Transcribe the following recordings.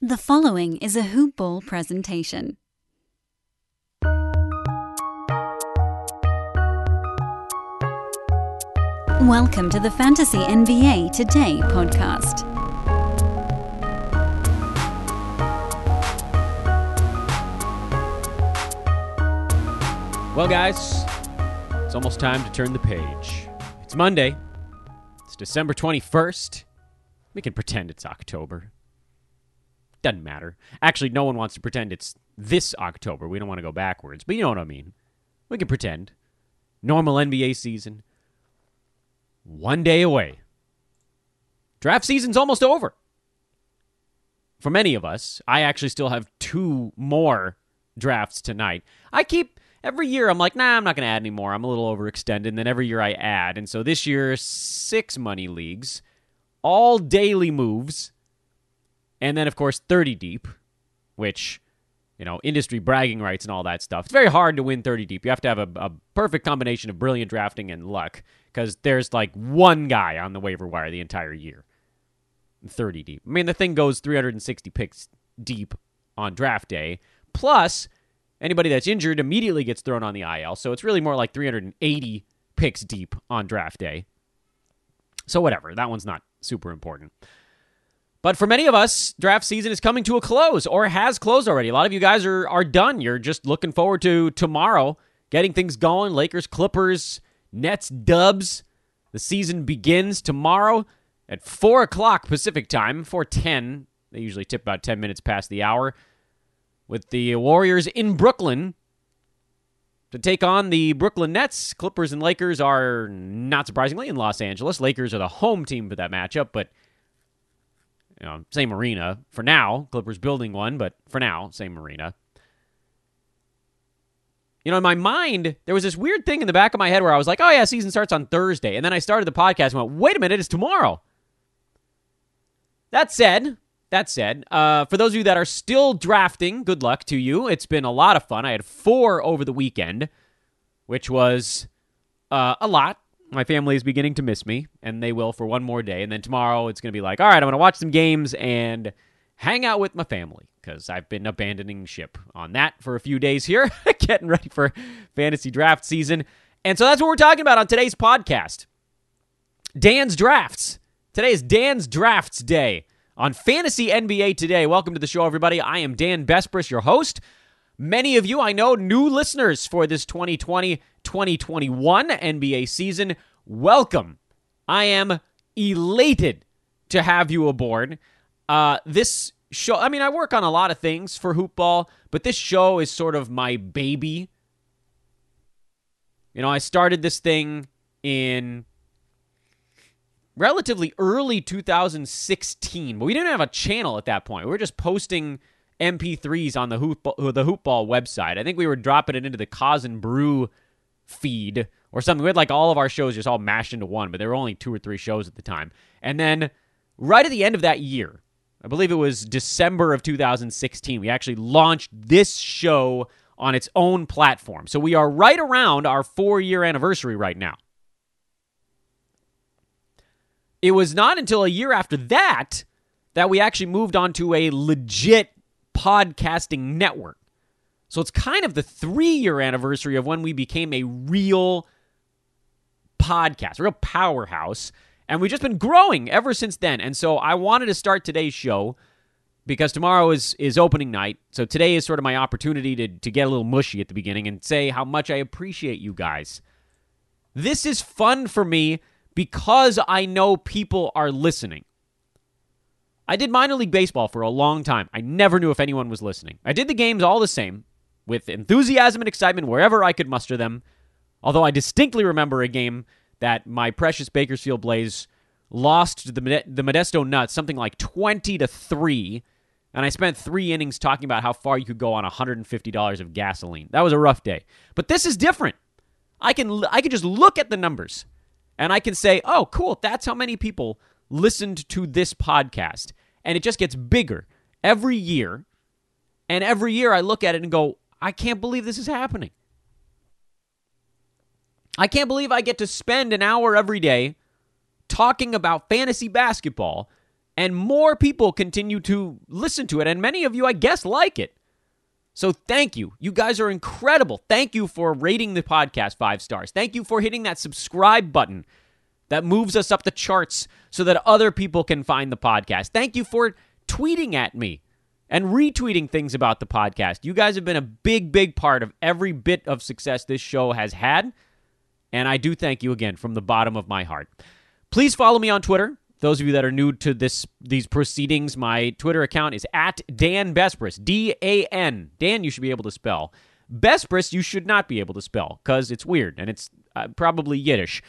The following is a Hoop Ball presentation. Welcome to the Fantasy NBA Today podcast. Well, guys, it's almost time to turn the page. It's Monday. It's December 21st. We can pretend it's October. Doesn't matter. Actually, no one wants to pretend it's this October. We don't want to go backwards, but you know what I mean. We can pretend. Normal NBA season. One day away. Draft season's almost over. For many of us, I actually still have two more drafts tonight. I keep every year I'm like, nah, I'm not going to add anymore. I'm a little overextended. And then every year I add. And so this year, six money leagues, all daily moves, and then, of course, 30 deep, which, you know, industry bragging rights and all that stuff. It's very hard to win 30 deep. You have to have a, a perfect combination of brilliant drafting and luck because there's like one guy on the waiver wire the entire year. 30 deep. I mean, the thing goes 360 picks deep on draft day. Plus, anybody that's injured immediately gets thrown on the IL. So it's really more like 380 picks deep on draft day. So, whatever. That one's not super important. But for many of us, draft season is coming to a close or has closed already. A lot of you guys are, are done. You're just looking forward to tomorrow, getting things going. Lakers, Clippers, Nets, Dubs. The season begins tomorrow at 4 o'clock Pacific time, 410. They usually tip about 10 minutes past the hour with the Warriors in Brooklyn to take on the Brooklyn Nets. Clippers and Lakers are, not surprisingly, in Los Angeles. Lakers are the home team for that matchup, but you know, same arena for now. Clippers building one, but for now, same arena. You know, in my mind, there was this weird thing in the back of my head where I was like, oh, yeah, season starts on Thursday. And then I started the podcast and went, wait a minute, it's tomorrow. That said, that said, uh, for those of you that are still drafting, good luck to you. It's been a lot of fun. I had four over the weekend, which was uh, a lot. My family is beginning to miss me, and they will for one more day. And then tomorrow, it's going to be like, all right, I'm going to watch some games and hang out with my family because I've been abandoning ship on that for a few days here, getting ready for fantasy draft season. And so that's what we're talking about on today's podcast Dan's Drafts. Today is Dan's Drafts Day on Fantasy NBA Today. Welcome to the show, everybody. I am Dan Besbris, your host. Many of you I know new listeners for this 2020 2021 NBA season. Welcome. I am elated to have you aboard. Uh, this show, I mean, I work on a lot of things for Hoopball, but this show is sort of my baby. You know, I started this thing in relatively early 2016, but we didn't have a channel at that point. We were just posting MP3s on the hoop the Hoopball website. I think we were dropping it into the Cause and Brew feed or something. We had like all of our shows just all mashed into one, but there were only two or three shows at the time. And then right at the end of that year, I believe it was December of 2016, we actually launched this show on its own platform. So we are right around our four year anniversary right now. It was not until a year after that that we actually moved on to a legit podcasting network. So it's kind of the three year anniversary of when we became a real podcast, a real powerhouse. And we've just been growing ever since then. And so I wanted to start today's show because tomorrow is, is opening night. So today is sort of my opportunity to, to get a little mushy at the beginning and say how much I appreciate you guys. This is fun for me because I know people are listening. I did minor league baseball for a long time. I never knew if anyone was listening. I did the games all the same with enthusiasm and excitement wherever I could muster them. Although I distinctly remember a game that my precious Bakersfield Blaze lost to the, the Modesto Nuts something like 20 to 3 and I spent 3 innings talking about how far you could go on $150 of gasoline. That was a rough day. But this is different. I can I can just look at the numbers and I can say, "Oh, cool, that's how many people listened to this podcast." And it just gets bigger every year. And every year I look at it and go, "I can't believe this is happening." I can't believe I get to spend an hour every day talking about fantasy basketball And more people continue to listen to it. And many of you, I guess, like it. So thank you. You guys are incredible. Thank you for rating the podcast five stars. Thank you for hitting that subscribe button that moves us up the charts so that other people can find the podcast. Thank you for tweeting at me and retweeting things about the podcast. You guys have been a big, big part of every bit of success this show has had. And I do thank you again from the bottom of my heart. Please follow me on Twitter. Those of you that are new to this these proceedings, my Twitter account is at Dan Besbris. D A N. Dan, you should be able to spell. Besbris, you should not be able to spell because it's weird and it's uh, probably Yiddish.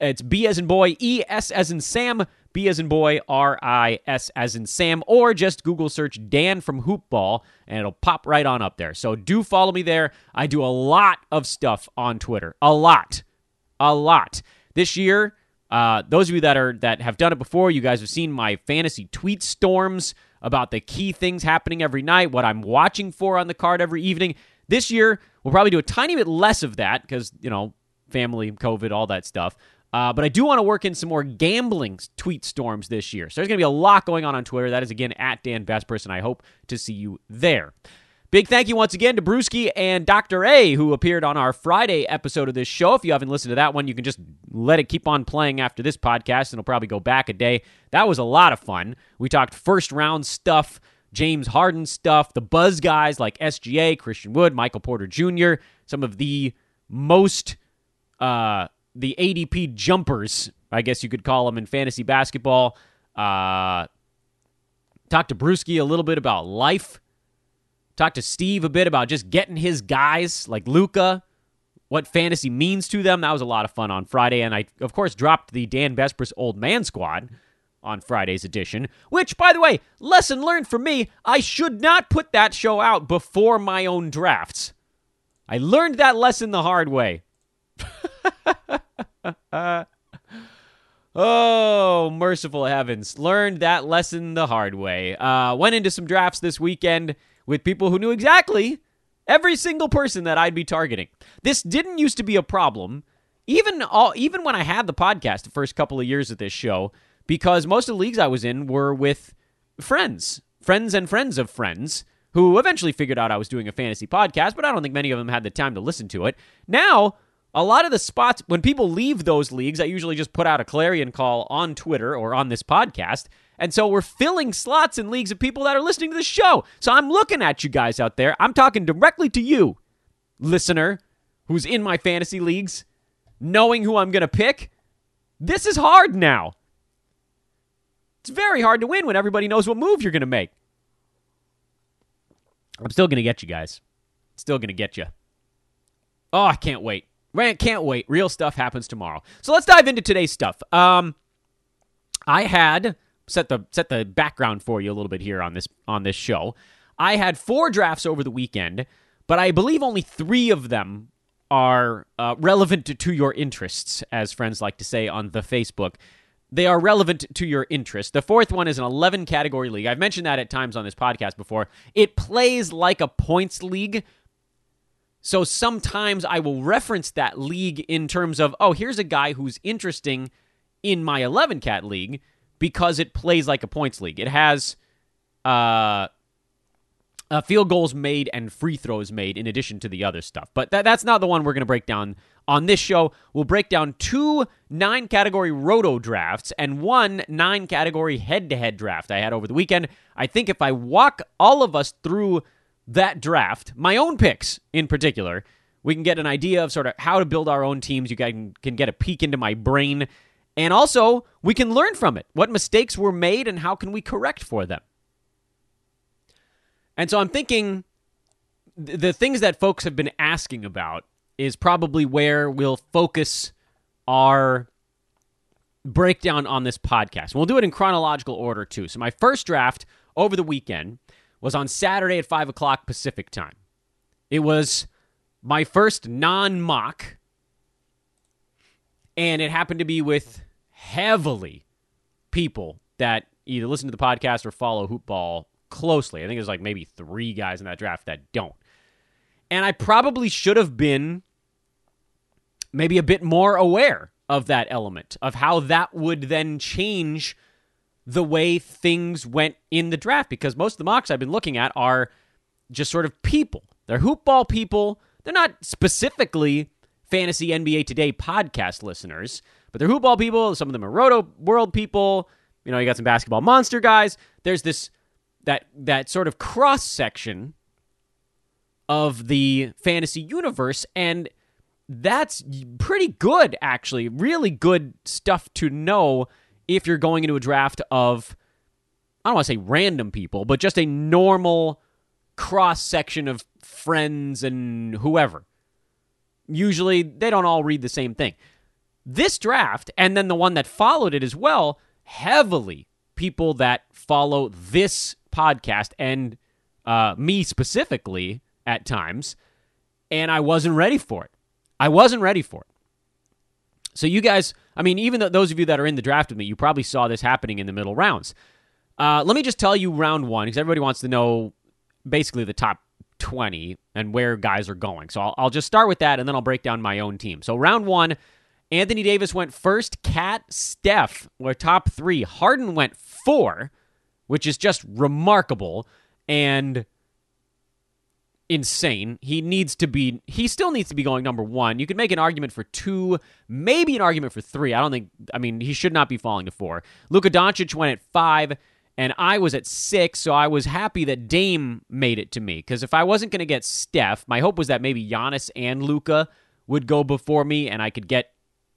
It's B as in boy, E S as in Sam, B as in boy, R I S as in Sam, or just Google search Dan from Hoopball and it'll pop right on up there. So do follow me there. I do a lot of stuff on Twitter. A lot. A lot. This year, uh, those of you that are that have done it before, you guys have seen my fantasy tweet storms about the key things happening every night, what I'm watching for on the card every evening. This year, we'll probably do a tiny bit less of that because, you know, family, COVID, all that stuff. Uh, but I do want to work in some more gambling tweet storms this year. So there's going to be a lot going on on Twitter. That is, again, at Dan Besbris, and I hope to see you there. Big thank you once again to Brewski and Dr. A, who appeared on our Friday episode of this show. If you haven't listened to that one, you can just let it keep on playing after this podcast, and it'll probably go back a day. That was a lot of fun. We talked first round stuff, James Harden stuff, the buzz guys like SGA, Christian Wood, Michael Porter Jr., some of the most uh, the ADP jumpers, I guess you could call them in fantasy basketball. Uh, talk to Brewski a little bit about life. Talk to Steve a bit about just getting his guys like Luka, what fantasy means to them. That was a lot of fun on Friday, and I of course dropped the Dan Besbris Old Man Squad on Friday's edition. Which, by the way, lesson learned for me: I should not put that show out before my own drafts. I learned that lesson the hard way. oh, merciful heavens. Learned that lesson the hard way. Uh, went into some drafts this weekend with people who knew exactly every single person that I'd be targeting. This didn't used to be a problem, even all, even when I had the podcast the first couple of years of this show, because most of the leagues I was in were with friends, friends and friends of friends who eventually figured out I was doing a fantasy podcast, but I don't think many of them had the time to listen to it. Now, a lot of the spots when people leave those leagues, I usually just put out a clarion call on Twitter or on this podcast. And so we're filling slots in leagues of people that are listening to the show. So I'm looking at you guys out there. I'm talking directly to you, listener, who's in my fantasy leagues, knowing who I'm going to pick. This is hard now. It's very hard to win when everybody knows what move you're going to make. I'm still going to get you guys. Still going to get you. Oh, I can't wait. Man, can't wait. Real stuff happens tomorrow. So let's dive into today's stuff. Um, I had set the set the background for you a little bit here on this on this show. I had four drafts over the weekend, but I believe only three of them are uh, relevant to, to your interests, as friends like to say on the Facebook. They are relevant to your interest. The fourth one is an 11 category league. I've mentioned that at times on this podcast before. It plays like a points league, so sometimes I will reference that league in terms of, oh, here's a guy who's interesting in my 11 cat league because it plays like a points league. It has uh, uh, field goals made and free throws made in addition to the other stuff. But that, that's not the one we're going to break down on this show. We'll break down two nine category roto drafts and one nine category head to head draft I had over the weekend. I think if I walk all of us through that draft, my own picks in particular, we can get an idea of sort of how to build our own teams. You can, can get a peek into my brain. And also, we can learn from it. What mistakes were made and how can we correct for them? And so I'm thinking the things that folks have been asking about is probably where we'll focus our breakdown on this podcast. We'll do it in chronological order too. So my first draft over the weekend was on Saturday at 5 o'clock Pacific time. It was my first non mock, and it happened to be with heavily people that either listen to the podcast or follow hoopball closely. I think there's like maybe three guys in that draft that don't. And I probably should have been maybe a bit more aware of that element, of how that would then change the way things went in the draft because most of the mocks I've been looking at are just sort of people. They're hoopball people. They're not specifically fantasy NBA Today podcast listeners, but they're hoopball people. Some of them are Roto World people. You know, you got some basketball monster guys. There's this that that sort of cross section of the fantasy universe and that's pretty good actually really good stuff to know if you're going into a draft of i don't want to say random people but just a normal cross section of friends and whoever usually they don't all read the same thing this draft and then the one that followed it as well heavily people that follow this podcast and uh, me specifically at times, and I wasn't ready for it. I wasn't ready for it. So you guys, I mean, even those of you that are in the draft with me, you probably saw this happening in the middle rounds. Uh, let me just tell you round one because everybody wants to know basically the top 20 and where guys are going. So I'll, I'll just start with that and then I'll break down my own team. So round one, Anthony Davis went first. KAT, Steph were top three. Harden went four, which is just remarkable. And insane. He needs to be he still needs to be going number 1. You could make an argument for 2, maybe an argument for 3. I don't think I mean he should not be falling to 4. Luka Doncic went at 5 and I was at 6, so I was happy that Dame made it to me cuz if I wasn't going to get Steph, my hope was that maybe Giannis and Luka would go before me and I could get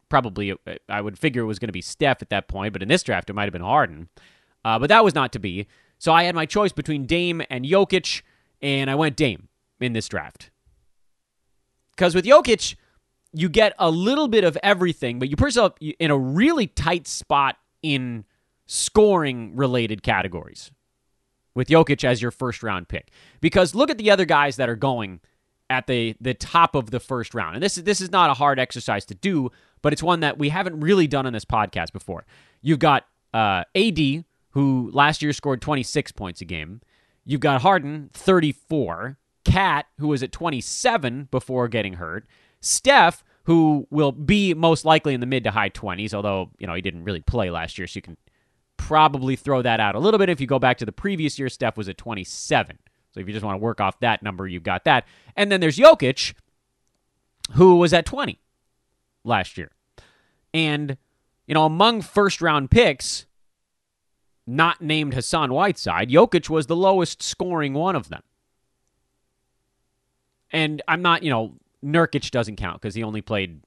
probably I would figure it was going to be Steph at that point, but in this draft it might have been Harden. Uh, but that was not to be. So I had my choice between Dame and Jokic, and I went Dame in this draft. Because with Jokic, you get a little bit of everything, but you put yourself in a really tight spot in scoring related categories with Jokic as your first round pick. Because look at the other guys that are going at the the top of the first round. And this is this is not a hard exercise to do, but it's one that we haven't really done on this podcast before. You've got uh, AD, who last year scored 26 points a game. You've got Harden, 34. KAT, who was at 27 before getting hurt. Steph, who will be most likely in the mid to high 20s, although, you know, he didn't really play last year, so you can probably throw that out a little bit. If you go back to the previous year, Steph was at 27. So if you just want to work off that number, you've got that. And then there's Jokic, who was at 20 last year. And, you know, among first round picks, not named Hassan Whiteside, Jokic was the lowest scoring one of them. And I'm not, you know, Nurkic doesn't count because he only played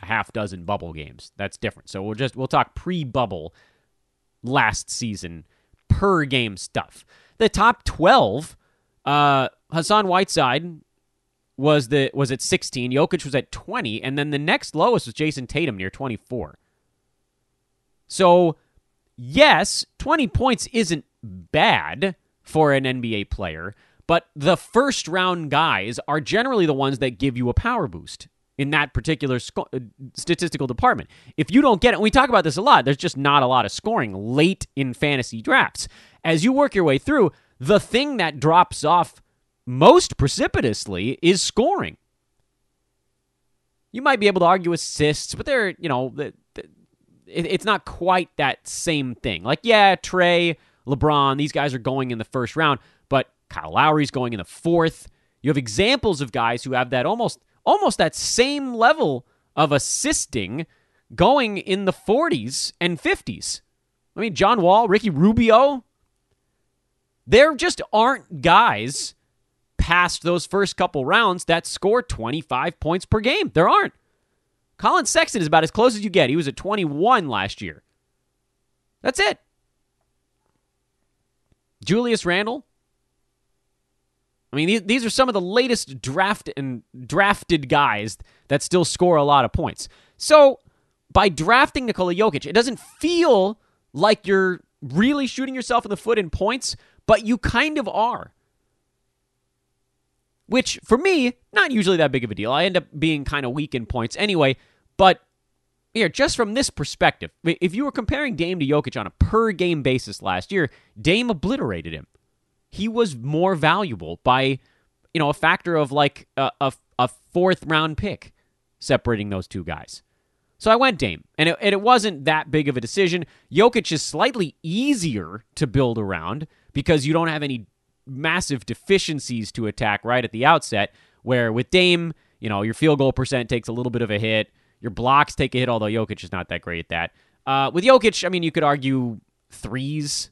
a half dozen bubble games. That's different. So we'll just we'll talk pre-bubble last season per game stuff. The top 12 uh Hassan Whiteside was the was at 16, Jokic was at 20, and then the next lowest was Jayson Tatum near 24. So, yes, 20 points isn't bad for an NBA player, but the first round guys are generally the ones that give you a power boost in that particular sco- uh, statistical department. If you don't get it, we talk about this a lot, there's just not a lot of scoring late in fantasy drafts. As you work your way through, the thing that drops off most precipitously is scoring. You might be able to argue assists, but they're, you know, it's not quite that same thing. Like, yeah, Trey, LeBron, these guys are going in the first round, Kyle Lowry's going in the fourth. You have examples of guys who have that almost almost that same level of assisting going in the 40s and 50s. I mean, John Wall, Ricky Rubio, there just aren't guys past those first couple rounds that score 25 points per game. There aren't. Collin Sexton is about as close as you get. He was at 21 last year. That's it. Julius Randle, I mean, these, are some of the latest draft and drafted guys that still score a lot of points. So by drafting Nikola Jokic, it doesn't feel like you're really shooting yourself in the foot in points, but you kind of are. Which for me, not usually that big of a deal. I end up being kind of weak in points anyway, but here, just from this perspective, if you were comparing Dame to Jokic on a per game basis last year, Dame obliterated him he was more valuable by, you know, a factor of like a, a, a fourth round pick separating those two guys. So I went Dame, and it, and it wasn't that big of a decision. Jokic is slightly easier to build around because you don't have any massive deficiencies to attack right at the outset. Where with Dame, you know, your field goal percent takes a little bit of a hit. Your blocks take a hit, although Jokic is not that great at that. Uh, with Jokic, I mean, you could argue threes.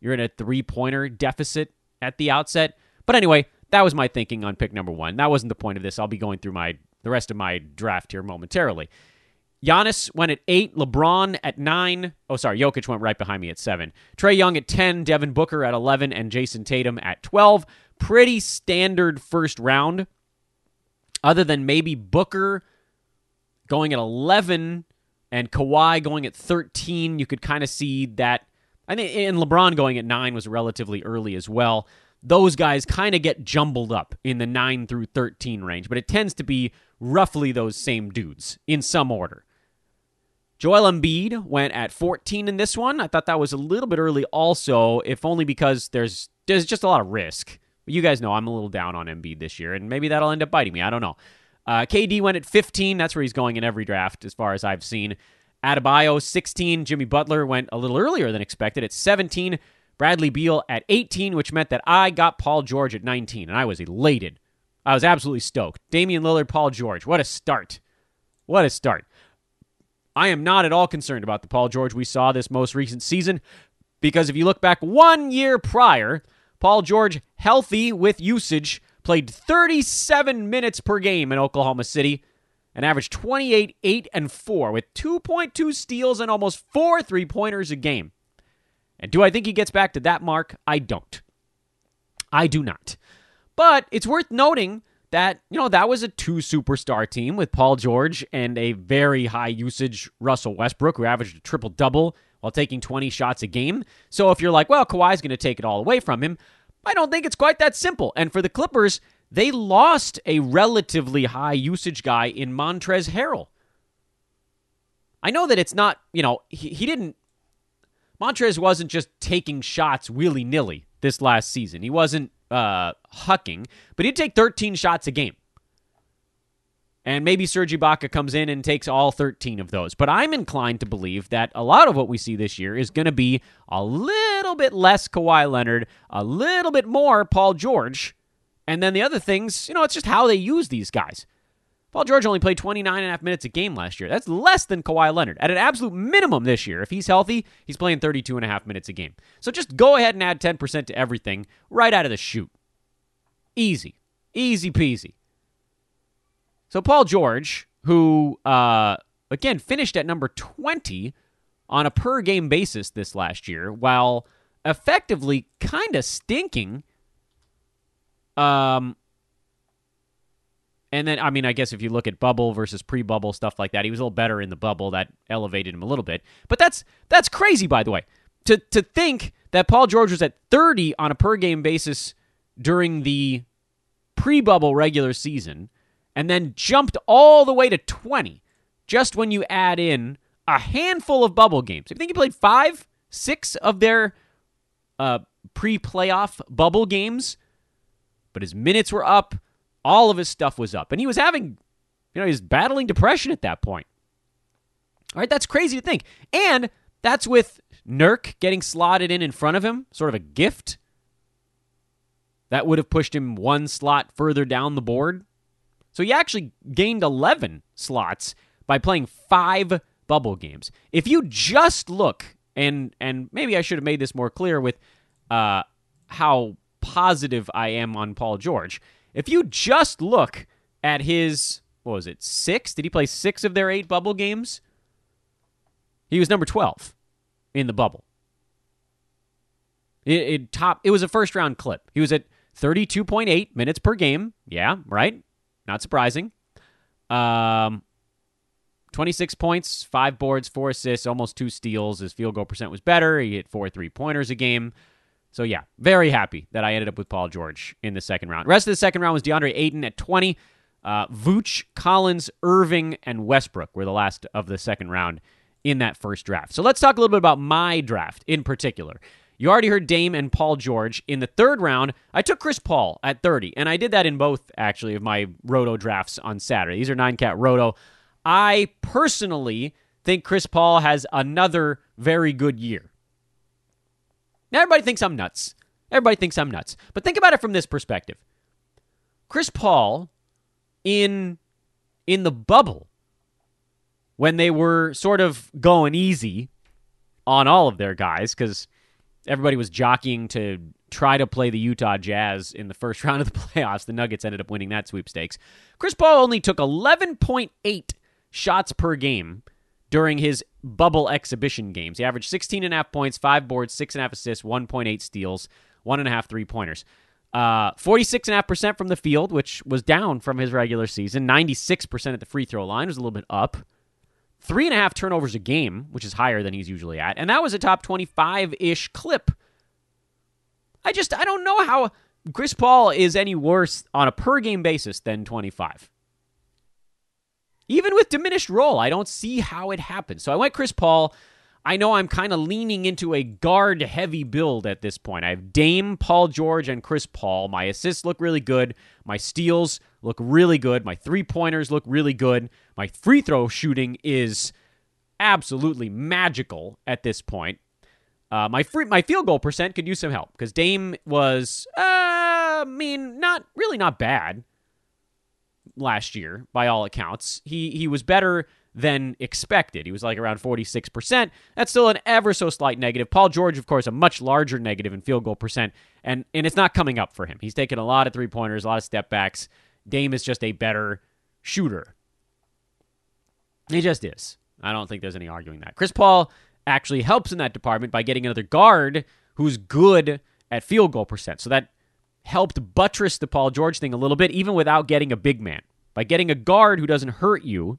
You're in a three pointer deficit at the outset. But anyway, that was my thinking on pick number one. That wasn't the point of this. I'll be going through my the rest of my draft here momentarily. Giannis went at eight, LeBron at nine. Oh, sorry, Jokic went right behind me at seven. Trey Young at 10, Devin Booker at 11, and Jayson Tatum at 12. Pretty standard first round, other than maybe Booker going at 11 and Kawhi going at 13. You could kind of see that. I think, and LeBron going at nine was relatively early as well. Those guys kind of get jumbled up in the 9 through 13 range, but it tends to be roughly those same dudes in some order. Joel Embiid went at 14 in this one. I thought that was a little bit early also, if only because there's there's just a lot of risk. You guys know I'm a little down on Embiid this year, and maybe that'll end up biting me. I don't know. Uh, KD went at 15. That's where he's going in every draft, as far as I've seen. Adebayo, 16. Jimmy Butler went a little earlier than expected at 17. Bradley Beal at 18, which meant that I got Paul George at 19, and I was elated. I was absolutely stoked. Damian Lillard, Paul George. What a start. What a start. I am not at all concerned about the Paul George we saw this most recent season because if you look back one year prior, Paul George, healthy with usage, played 37 minutes per game in Oklahoma City and averaged 28, 8, and 4 with 2.2 steals and almost four three pointers a game. And do I think he gets back to that mark? I don't. I do not. But it's worth noting that, you know, that was a two superstar team with Paul George and a very high usage Russell Westbrook, who averaged a triple double while taking 20 shots a game. So if you're like, well, Kawhi's going to take it all away from him, I don't think it's quite that simple. And for the Clippers, they lost a relatively high usage guy in Montrezl Harrell. I know that it's not, you know, he, he didn't, Montrez wasn't just taking shots willy nilly this last season. He wasn't uh, hucking, but he'd take 13 shots a game. And maybe Serge Ibaka comes in and takes all 13 of those. But I'm inclined to believe that a lot of what we see this year is going to be a little bit less Kawhi Leonard, a little bit more Paul George. And then the other things, you know, it's just how they use these guys. Paul George only played 29 and a half minutes a game last year. That's less than Kawhi Leonard. At an absolute minimum this year, if he's healthy, he's playing 32 and a half minutes a game. So just go ahead and add 10% to everything right out of the chute. Easy. Easy peasy. So Paul George, who uh, again finished at number 20 on a per game basis this last year, while effectively kind of stinking. Um, and then, I mean, I guess if you look at bubble versus pre-bubble stuff like that, he was a little better in the bubble. That elevated him a little bit. But that's that's crazy, by the way. To to think that Paul George was at 30 on a per game basis during the pre-bubble regular season, and then jumped all the way to 20 just when you add in a handful of bubble games. You think he played five, six of their uh, pre-playoff bubble games, but his minutes were up all of his stuff was up. And he was having, you know, he was battling depression at that point. All right, that's crazy to think. And that's with Nurk getting slotted in in front of him, sort of a gift. That would have pushed him one slot further down the board. So he actually gained 11 slots by playing five bubble games. If you just look, and and maybe I should have made this more clear with uh, how positive I am on Paul George. If you just look at his, what was it, six? Did he play six of their eight bubble games? He was number 12 in the bubble. It, it top. It was a first round clip. He was at 32.8 minutes per game. Yeah, right. Not surprising. Um, 26 points, five boards, four assists, almost two steals. His field goal percent was better. He hit four three pointers a game. So yeah, very happy that I ended up with Paul George in the second round. rest of the second round was DeAndre Ayton at 20. Uh, Vooch, Collins, Irving, and Westbrook were the last of the second round in that first draft. So let's talk a little bit about my draft in particular. You already heard Dame and Paul George. In the third round, I took Chris Paul at 30, and I did that in both, actually, of my Roto drafts on Saturday. These are nine cat Roto. I personally think Chris Paul has another very good year. Now, everybody thinks I'm nuts. Everybody thinks I'm nuts. But think about it from this perspective. Chris Paul in in the bubble when they were sort of going easy on all of their guys cuz everybody was jockeying to try to play the Utah Jazz in the first round of the playoffs. The Nuggets ended up winning that sweepstakes. Chris Paul only took 11.8 shots per game during his bubble exhibition games. He averaged 16.5 points, 5 boards, 6.5 assists, 1.8 steals, one and a half three pointers. Uh, 46.5% from the field, which was down from his regular season. 96% at the free throw line was a little bit up. Three and a half turnovers a game, which is higher than he's usually at. And that was a top 25 ish clip. I just, I don't know how Chris Paul is any worse on a per game basis than 25. Even with diminished role, I don't see how it happens. So I went Chris Paul. I know I'm kind of leaning into a guard heavy build at this point. I have Dame, Paul George, and Chris Paul. My assists look really good. My steals look really good. My three pointers look really good. My free throw shooting is absolutely magical at this point. Uh, my free, my field goal percent could use some help because Dame was, uh, I mean, not really not bad last year by all accounts. He he was better than expected. He was like around 46%. That's still an ever so slight negative. Paul George, of course, a much larger negative in field goal percent, and, and it's not coming up for him. He's taken a lot of three pointers, a lot of step backs. Dame is just a better shooter. He just is. I don't think there's any arguing that. Chris Paul actually helps in that department by getting another guard who's good at field goal percent. So that helped buttress the Paul George thing a little bit, even without getting a big man. By getting a guard who doesn't hurt you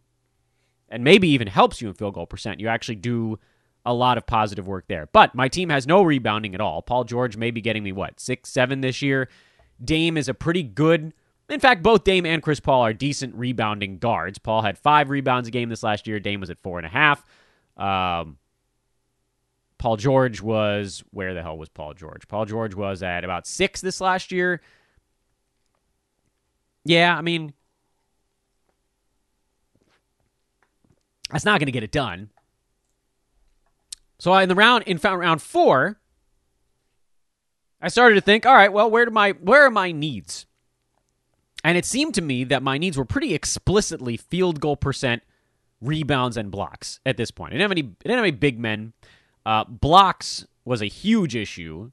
and maybe even helps you in field goal percent, you actually do a lot of positive work there. But my team has no rebounding at all. Paul George may be getting me, what, six, seven this year? Dame is a pretty good. In fact, both Dame and Chris Paul are decent rebounding guards. Paul had five rebounds a game this last year. Dame was at four and a half. Um, Paul George was where the hell was Paul George? Paul George was at about six this last year. Yeah, I mean, that's not going to get it done. So in the round in round four, I started to think, all right, well, where do my where are my needs? And it seemed to me that my needs were pretty explicitly field goal percent, rebounds, and blocks at this point. I didn't have any, I didn't have any big men. Uh, blocks was a huge issue.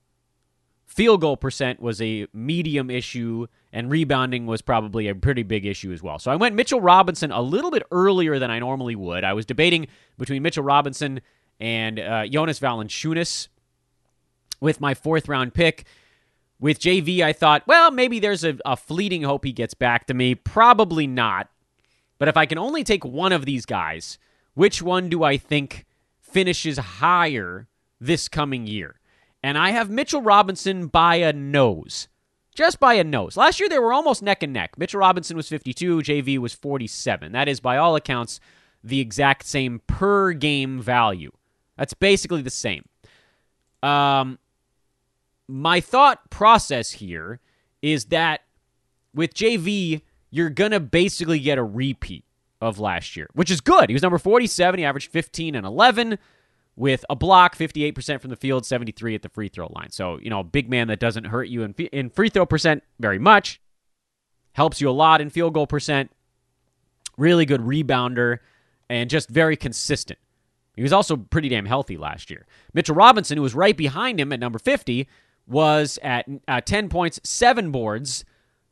Field goal percent was a medium issue, and rebounding was probably a pretty big issue as well. So I went Mitchell Robinson a little bit earlier than I normally would. I was debating between Mitchell Robinson and uh, Jonas Valanciunas with my fourth round pick. With JV, I thought, well, maybe there's a, a fleeting hope he gets back to me. Probably not. But if I can only take one of these guys, which one do I think finishes higher this coming year? And I have Mitchell Robinson by a nose. Just by a nose. Last year they were almost neck and neck. Mitchell Robinson was 52, JV was 47. That is, by all accounts, the exact same per game value. That's basically the same. Um, my thought process here is that with JV, you're going to basically get a repeat of last year, which is good. He was number 47. He averaged 15 and 11 with a block, 58% from the field, 73 at the free throw line. So, you know, a big man that doesn't hurt you in, in free throw percent very much, helps you a lot in field goal percent, really good rebounder, and just very consistent. He was also pretty damn healthy last year. Mitchell Robinson, who was right behind him at number 50, was at uh, 10 points, 7 boards,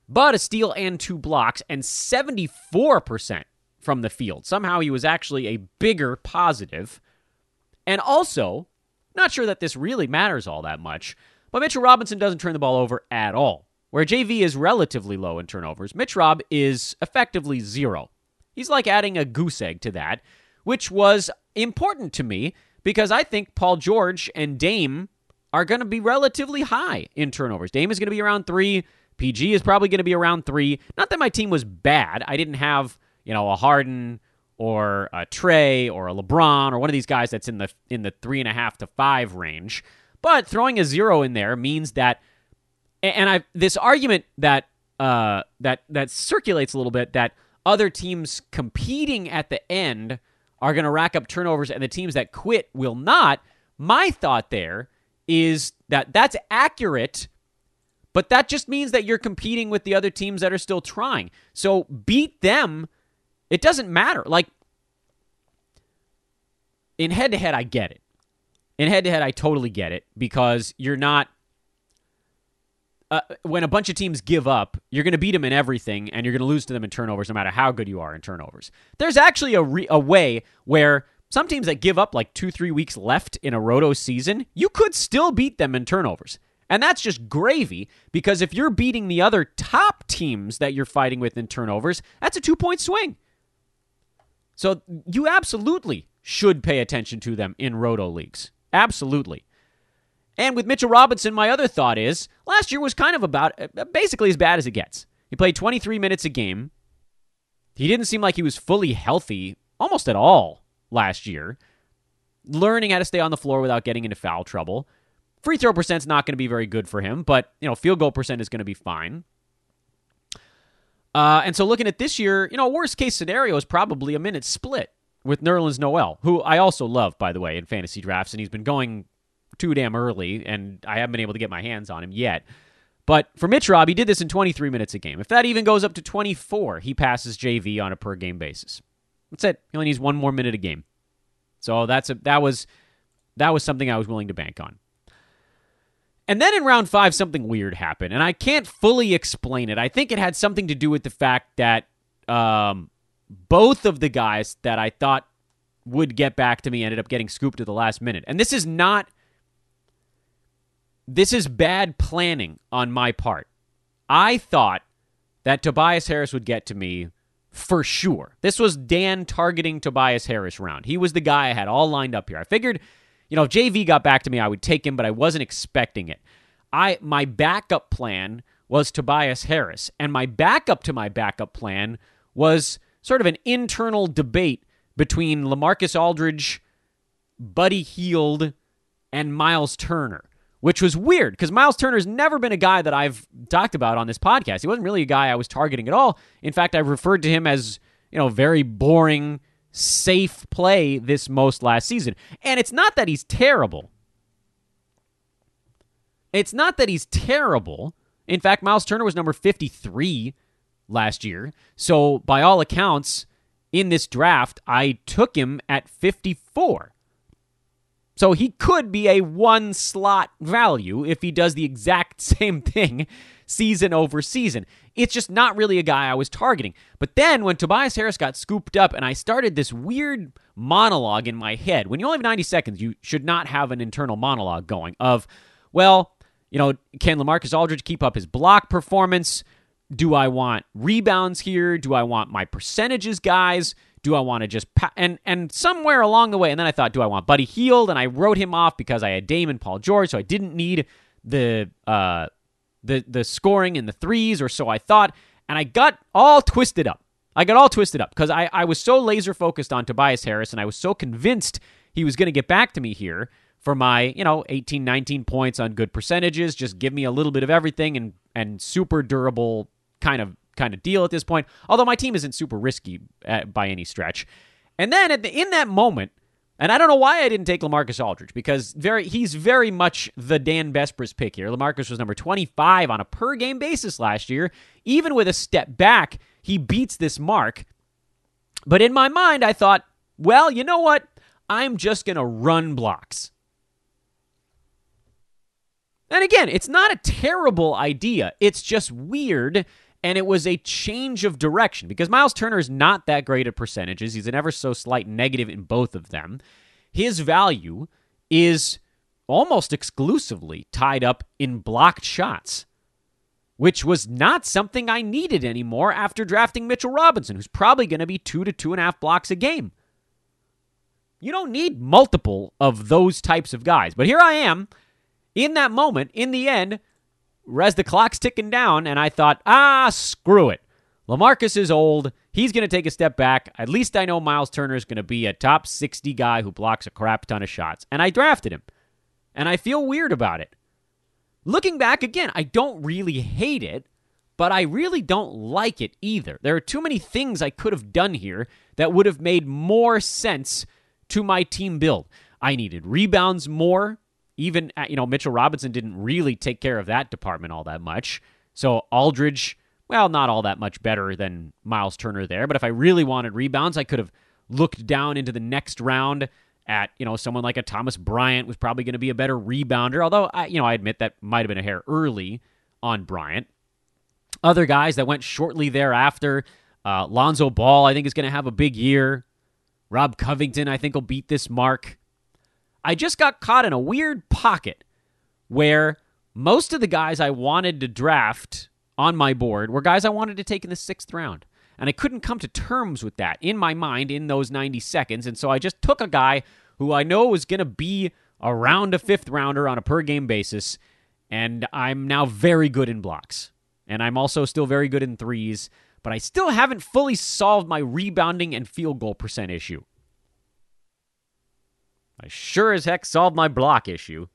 but a steal and 2 blocks, and 74% from the field. Somehow he was actually a bigger positive and also, not sure that this really matters all that much, but Mitchell Robinson doesn't turn the ball over at all. Where JV is relatively low in turnovers, Mitch Rob is effectively zero. He's like adding a goose egg to that, which was important to me because I think Paul George and Dame are going to be relatively high in turnovers. Dame is going to be around three. PG is probably going to be around three. Not that my team was bad. I didn't have, you know, a Harden or a Trey or a LeBron or one of these guys that's in the in the three and a half to five range. But throwing a zero in there means that, and I this argument that uh, that that circulates a little bit that other teams competing at the end are going to rack up turnovers and the teams that quit will not. My thought there is that that's accurate, but that just means that you're competing with the other teams that are still trying. So beat them. It doesn't matter. Like in head to head, I get it. In head to head, I totally get it because you're not. Uh, when a bunch of teams give up, you're going to beat them in everything, and you're going to lose to them in turnovers, no matter how good you are in turnovers. There's actually a re- a way where some teams that give up like two three weeks left in a roto season, you could still beat them in turnovers, and that's just gravy because if you're beating the other top teams that you're fighting with in turnovers, that's a two point swing. So you absolutely should pay attention to them in roto leagues. Absolutely. And with Mitchell Robinson, my other thought is last year was kind of about uh, basically as bad as it gets. He played 23 minutes a game. He didn't seem like he was fully healthy almost at all last year. Learning how to stay on the floor without getting into foul trouble. Free throw percent's not going to be very good for him, but you know, field goal percent is going to be fine. Uh, and so looking at this year, you know, worst case scenario is probably a minute split with Nerlens Noel, who I also love, by the way, in fantasy drafts, and he's been going too damn early, and I haven't been able to get my hands on him yet. But for Mitch Rob, he did this in 23 minutes a game. If that even goes up to 24, he passes JV on a per game basis. That's it. He only needs one more minute a game. So that's a, that was that was something I was willing to bank on. And then in round five, something weird happened, and I can't fully explain it. I think it had something to do with the fact that um, both of the guys that I thought would get back to me ended up getting scooped at the last minute. And this is not this is bad planning on my part. I thought that Tobias Harris would get to me for sure. This was Dan targeting Tobias Harris round. He was the guy I had all lined up here. I figured, you know, if JV got back to me, I would take him, but I wasn't expecting it. I my backup plan was Tobias Harris, and my backup to my backup plan was sort of an internal debate between Lamarcus Aldridge, Buddy Hield, and Miles Turner, which was weird because Miles Turner's never been a guy that I've talked about on this podcast. He wasn't really a guy I was targeting at all. In fact, I've referred to him as, you know, very boring, safe play this most last season. And it's not that he's terrible. It's not that he's terrible. In fact, Miles Turner was number 53 last year. So, by all accounts, in this draft, I took him at 54. So he could be a one slot value if he does the exact same thing season over season. It's just not really a guy I was targeting. But then when Tobias Harris got scooped up and I started this weird monologue in my head, when you only have 90 seconds, you should not have an internal monologue going of, well, you know, can Lamarcus Aldridge keep up his block performance? Do I want rebounds here? Do I want my percentages guys? Do I want to just pa- and and somewhere along the way, and then I thought, do I want Buddy Hield? And I wrote him off because I had Dame and Paul George, so I didn't need the uh the the scoring in the threes, or so I thought, and I got all twisted up. I got all twisted up because I, I was so laser focused on Tobias Harris, and I was so convinced he was going to get back to me here for my, you know, 18, 19 points on good percentages. Just give me a little bit of everything and and super durable kind of kind of deal at this point. Although my team isn't super risky at, by any stretch. And then the, in that moment, and I don't know why I didn't take Lamarcus Aldridge because very he's very much the Dan Besbris pick here. Lamarcus was number 25 on a per game basis last year. Even with a step back, he beats this mark. But in my mind, I thought, well, you know what? I'm just going to run blocks. And again, it's not a terrible idea. It's just weird and it was a change of direction because Miles Turner is not that great at percentages. He's an ever so slight negative in both of them. His value is almost exclusively tied up in blocked shots, which was not something I needed anymore after drafting Mitchell Robinson, who's probably going to be two to two and a half blocks a game. You don't need multiple of those types of guys. But here I am in that moment, in the end, as the clock's ticking down, and I thought, ah, screw it. Lamarcus is old. He's going to take a step back. At least I know Miles Turner is going to be a top 60 guy who blocks a crap ton of shots. And I drafted him. And I feel weird about it. Looking back again, I don't really hate it, but I really don't like it either. There are too many things I could have done here that would have made more sense to my team build. I needed rebounds more. Even, uh, you know, Mitchell Robinson didn't really take care of that department all that much. So Aldridge, well, not all that much better than Miles Turner there. But if I really wanted rebounds, I could have looked down into the next round at, you know, someone like a Thomas Bryant was probably going to be a better rebounder. Although, I, you know, I admit that might have been a hair early on Bryant. Other guys that went shortly thereafter, uh, Lonzo Ball, I think, is going to have a big year. Rob Covington, I think, will beat this mark. I just got caught in a weird pocket where most of the guys I wanted to draft on my board were guys I wanted to take in the sixth round. And I couldn't come to terms with that in my mind in those 90 seconds. And so I just took a guy who I know was going to be around a fifth rounder on a per game basis. And I'm now very good in blocks. And I'm also still very good in threes. But I still haven't fully solved my rebounding and field goal percent issue. I sure as heck solved my block issue.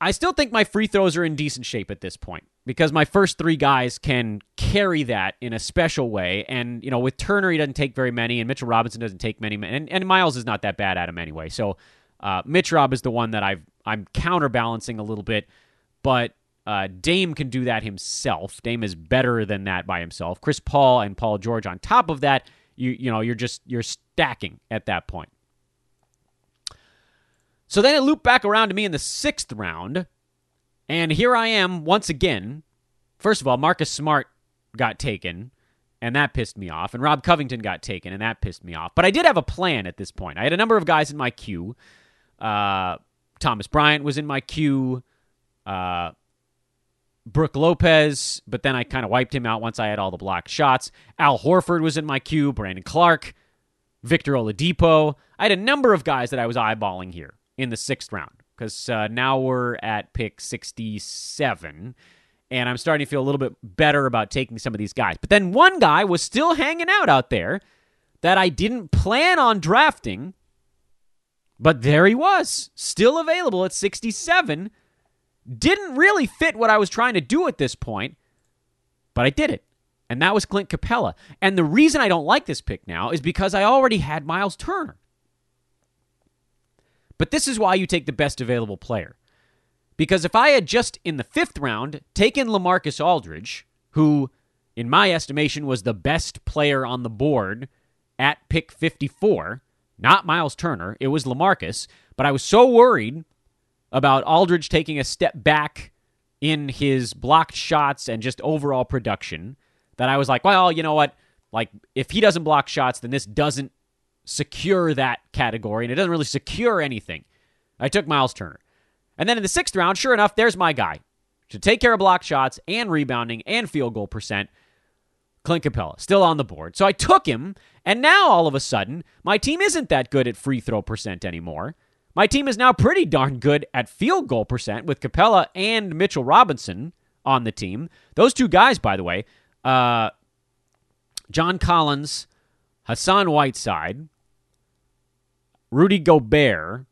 I still think my free throws are in decent shape at this point because my first three guys can carry that in a special way. And, you know, with Turner, he doesn't take very many, and Mitchell Robinson doesn't take many, and, and Myles is not that bad at him anyway. So uh, Mitch Rob is the one that I've, I'm counterbalancing a little bit, but uh, Dame can do that himself. Dame is better than that by himself. Chris Paul and Paul George on top of that, you you know, you're just you're stacking at that point. So then it looped back around to me in the sixth round. And here I am once again. First of all, Marcus Smart got taken, and that pissed me off. And Rob Covington got taken, and that pissed me off. But I did have a plan at this point. I had a number of guys in my queue. Uh, Thomas Bryant was in my queue. Uh, Brook Lopez, but then I kind of wiped him out once I had all the blocked shots. Al Horford was in my queue. Brandon Clarke, Victor Oladipo. I had a number of guys that I was eyeballing here in the sixth round because uh, now we're at pick 67 and I'm starting to feel a little bit better about taking some of these guys. But then one guy was still hanging out out there that I didn't plan on drafting, but there he was, still available at 67. Didn't really fit what I was trying to do at this point, but I did it. And that was Clint Capela. And the reason I don't like this pick now is because I already had Myles Turner. But this is why you take the best available player. Because if I had just in the fifth round taken LaMarcus Aldridge, who, in my estimation, was the best player on the board at pick 54, not Myles Turner, it was LaMarcus, but I was so worried about Aldridge taking a step back in his blocked shots and just overall production that I was like, well, you know what? Like, if he doesn't block shots, then this doesn't secure that category, and it doesn't really secure anything. I took Myles Turner. And then in the sixth round, sure enough, there's my guy. To take care of block shots and rebounding and field goal percent. Clint Capela still on the board. So I took him, and now all of a sudden, my team isn't that good at free throw percent anymore. My team is now pretty darn good at field goal percent with Capela and Mitchell Robinson on the team. Those two guys, by the way, uh, John Collins, Hassan Whiteside, Rudy Gobert,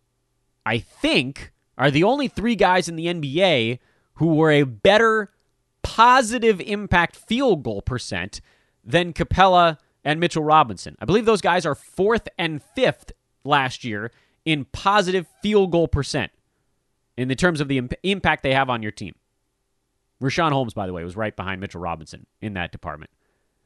I think, are the only three guys in the NBA who were a better positive impact field goal percent than Capela and Mitchell Robinson. I believe those guys are fourth and fifth last year in positive field goal percent in the terms of the imp- impact they have on your team. Richaun Holmes, by the way, was right behind Mitchell Robinson in that department.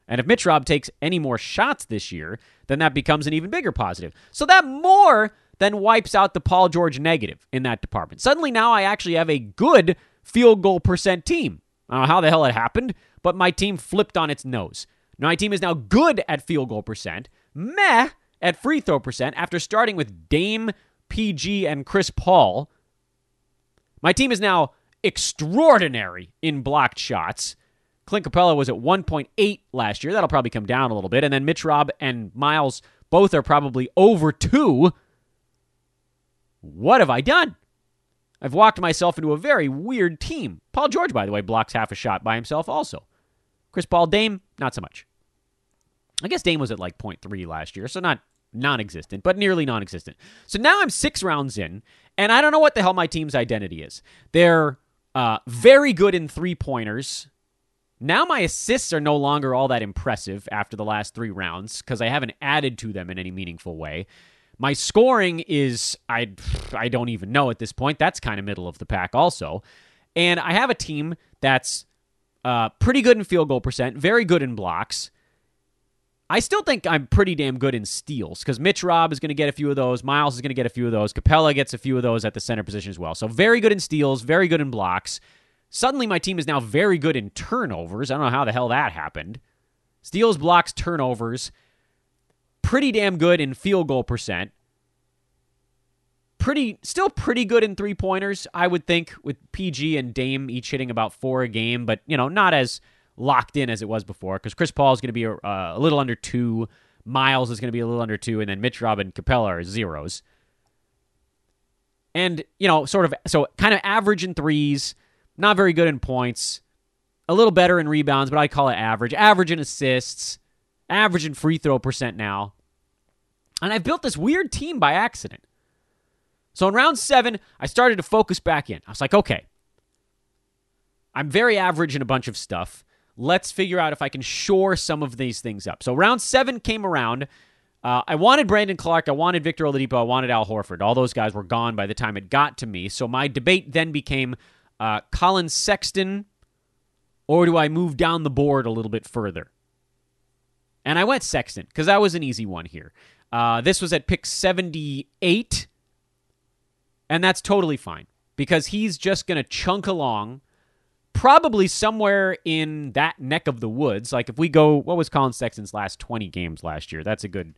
And if Mitch Rob takes any more shots this year, then that becomes an even bigger positive. So that more than wipes out the Paul George negative in that department. Suddenly now I actually have a good field goal percent team. I don't know how the hell it happened, but my team flipped on its nose. My team is now good at field goal percent, meh at free throw percent after starting with Dame, PG, and Chris Paul. My team is now extraordinary in blocked shots Clint Capela was at 1.8 last year. That'll probably come down a little bit. And then Mitch Rob and Myles both are probably over two. What have I done? I've walked myself into a very weird team. Paul George, by the way, blocks half a shot by himself also. Chris Paul Dame, not so much. I guess Dame was at like 0.3 last year, so not non existent, but nearly non existent. So now I'm six rounds in, and I don't know what the hell my team's identity is. They're Uh, very good in three pointers. Now my assists are no longer all that impressive after the last three rounds because I haven't added to them in any meaningful way. My scoring is I I don't even know at this point. That's kind of middle of the pack also. And I have a team that's uh, pretty good in field goal percent, very good in blocks. I still think I'm pretty damn good in steals because Mitch Robb is going to get a few of those. Myles is going to get a few of those. Capela gets a few of those at the center position as well. So very good in steals, very good in blocks. Suddenly, my team is now very good in turnovers. I don't know how the hell that happened. Steals, blocks, turnovers. Pretty damn good in field goal percent. Pretty, still pretty good in three pointers, I would think, with PG and Dame each hitting about four a game, but, you know, not as locked in as it was before because Chris Paul is going to be a, uh, a, little under two. Myles is going to be a little under two, and then Mitch Robin Capela are zeros. And, you know, sort of, so kind of average in threes, not very good in points, a little better in rebounds, but I call it average. Average in assists, average in free throw percent now. And I've built this weird team by accident. So in round seven, I started to focus back in. I was like, okay, I'm very average in a bunch of stuff. Let's figure out if I can shore some of these things up. So round seven came around. Uh, I wanted Brandon Clarke. I wanted Victor Oladipo. I wanted Al Horford. All those guys were gone by the time it got to me. So my debate then became uh, Collin Sexton, or do I move down the board a little bit further? And I went Sexton because that was an easy one here. Uh, this was at pick 78, and that's totally fine because he's just going to chunk along probably somewhere in that neck of the woods. Like if we go, what was Collin Sexton's last 20 games last year? That's a good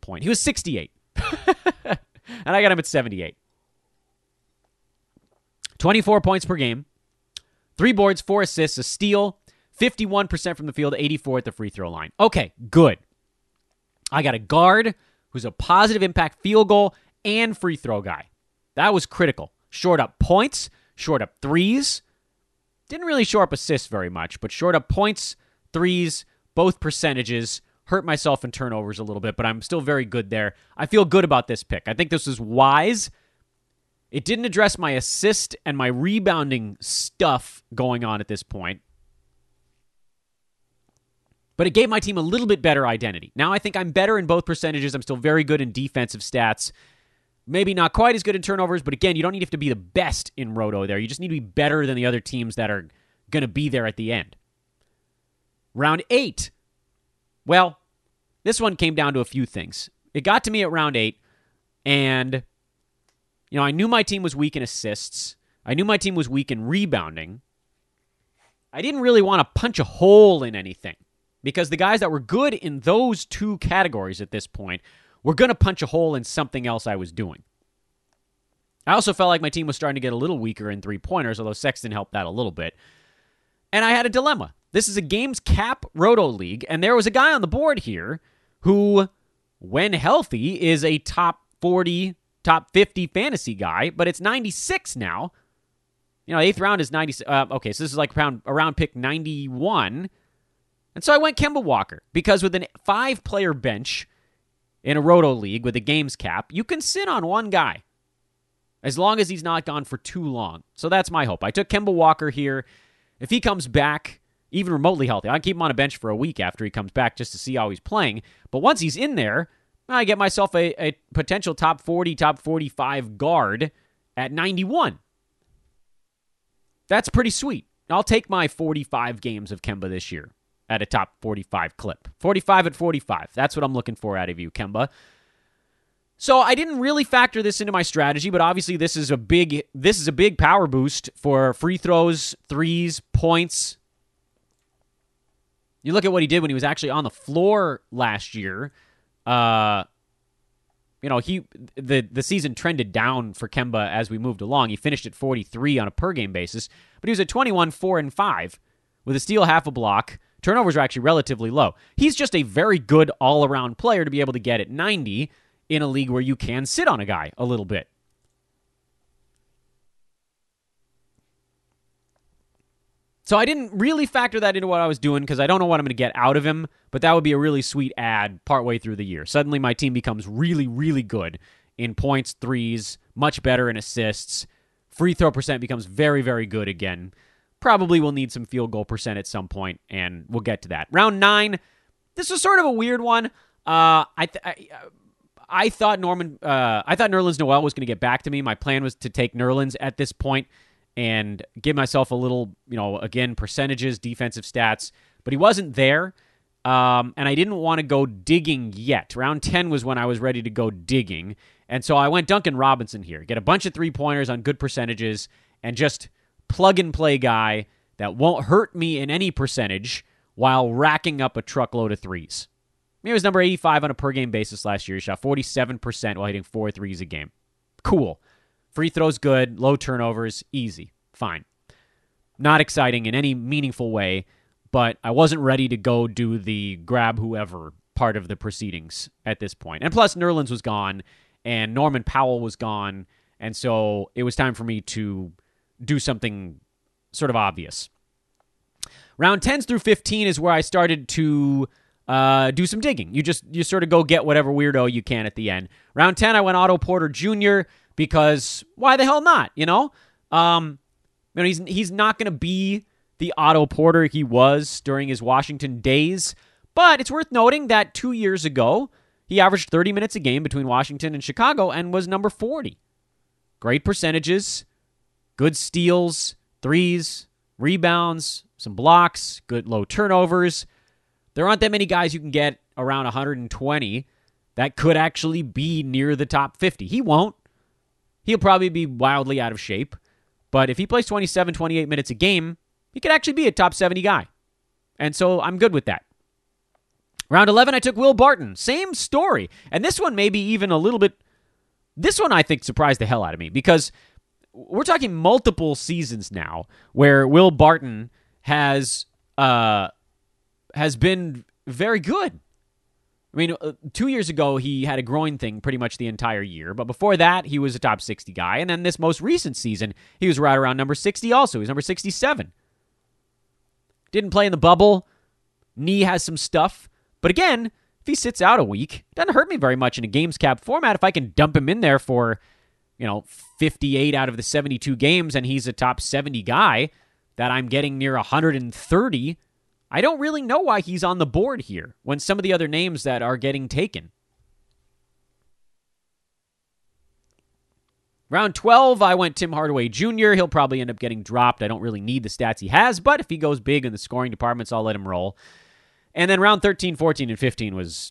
point. He was 68. and I got him at 78. 24 points per game, three boards, four assists, a steal, 51% from the field, 84 at the free throw line. Okay, good. I got a guard who's a positive impact field goal and free throw guy. That was critical. Short up points, short up threes. Didn't really short up assists very much, but short up points, threes, both percentages. Hurt myself in turnovers a little bit, but I'm still very good there. I feel good about this pick. I think this is wise it didn't address my assist and my rebounding stuff going on at this point. But it gave my team a little bit better identity. Now I think I'm better in both percentages. I'm still very good in defensive stats. Maybe not quite as good in turnovers, but again, you don't need to, to be the best in Roto there. You just need to be better than the other teams that are going to be there at the end. Round eight. Well, this one came down to a few things. It got to me at round eight, and you know, I knew my team was weak in assists. I knew my team was weak in rebounding. I didn't really want to punch a hole in anything because the guys that were good in those two categories at this point were going to punch a hole in something else I was doing. I also felt like my team was starting to get a little weaker in three pointers, although Sexton helped that a little bit. And I had a dilemma. This is a games cap roto league, and there was a guy on the board here who, when healthy, is a top 40 top 50 fantasy guy, but it's 96 now. You know, eighth round is 90. Uh, okay, so this is like around, around pick 91. And so I went Kemba Walker because with a five player bench in a roto league with a games cap, you can sit on one guy as long as he's not gone for too long. So that's my hope. I took Kemba Walker here. If he comes back even remotely healthy, I keep him on a bench for a week after he comes back just to see how he's playing. But once he's in there, I get myself a, a potential top 40, top 45 guard at 91. That's pretty sweet. I'll take my 45 games of Kemba this year at a top 45 clip. 45 at 45. That's what I'm looking for out of you, Kemba. So I didn't really factor this into my strategy, but obviously this is a big this is a big power boost for free throws, threes, points. You look at what he did when he was actually on the floor last year. Uh, you know, he the the season trended down for Kemba as we moved along. He finished at 43 on a per game basis, but he was at 21, 4 and 5 with a steal, half a block. Turnovers are actually relatively low. He's just a very good all-around player to be able to get at 90 in a league where you can sit on a guy a little bit. So I didn't really factor that into what I was doing because I don't know what I'm going to get out of him, but that would be a really sweet ad partway through the year. Suddenly my team becomes really, really good in points, threes, much better in assists, Free throw percent becomes very, very good again. Probably will need some field goal percent at some point, and we'll get to that. Round nine, this was sort of a weird one. Uh, I, th- I, I thought Norman, uh, I thought Nerlens Noel was going to get back to me. My plan was to take Nerlens at this point and give myself a little, you know, again percentages, defensive stats, but he wasn't there. Um, and I didn't want to go digging yet. Round 10 was when I was ready to go digging. And so I went Duncan Robinson here. Get a bunch of three pointers on good percentages and just plug and play guy that won't hurt me in any percentage while racking up a truckload of threes. He was number 85 on a per game basis last year. He shot 47% while hitting four threes a game. Cool. Free throws good, low turnovers, easy. Fine. Not exciting in any meaningful way, but I wasn't ready to go do the grab whoever part of the proceedings at this point. And plus, Nerlens was gone, and Norman Powell was gone, and so it was time for me to do something sort of obvious. Round 10s through 15 is where I started to uh, do some digging. You just you sort of go get whatever weirdo you can at the end. Round 10, I went Otto Porter Jr. because why the hell not? You know, um, you know he's he's not going to be the Otto Porter he was during his Washington days. But it's worth noting that two years ago, he averaged 30 minutes a game between Washington and Chicago and was number 40. Great percentages, good steals, threes, rebounds, some blocks, good low turnovers. There aren't that many guys you can get around 120 that could actually be near the top 50. He won't. He'll probably be wildly out of shape. But if he plays 27, 28 minutes a game, he could actually be a top 70 guy. And so I'm good with that. Round 11, I took Will Barton. Same story. And this one, maybe even a little bit. This one, I think, surprised the hell out of me because we're talking multiple seasons now where Will Barton has uh, has been very good. I mean, uh, two years ago, he had a groin thing pretty much the entire year. But before that, he was a top 60 guy. And then this most recent season, he was right around number 60 also. he's number 67. Didn't play in the bubble. Knee has some stuff. But again, if he sits out a week, doesn't hurt me very much in a games cap format. If I can dump him in there for, you know, 58 out of the 72 games and he's a top 70 guy that I'm getting near 130, I don't really know why he's on the board here when some of the other names that are getting taken. Round 12, I went Tim Hardaway Jr. He'll probably end up getting dropped. I don't really need the stats he has, but if he goes big in the scoring departments, I'll let him roll. And then round 13, 14, and 15 was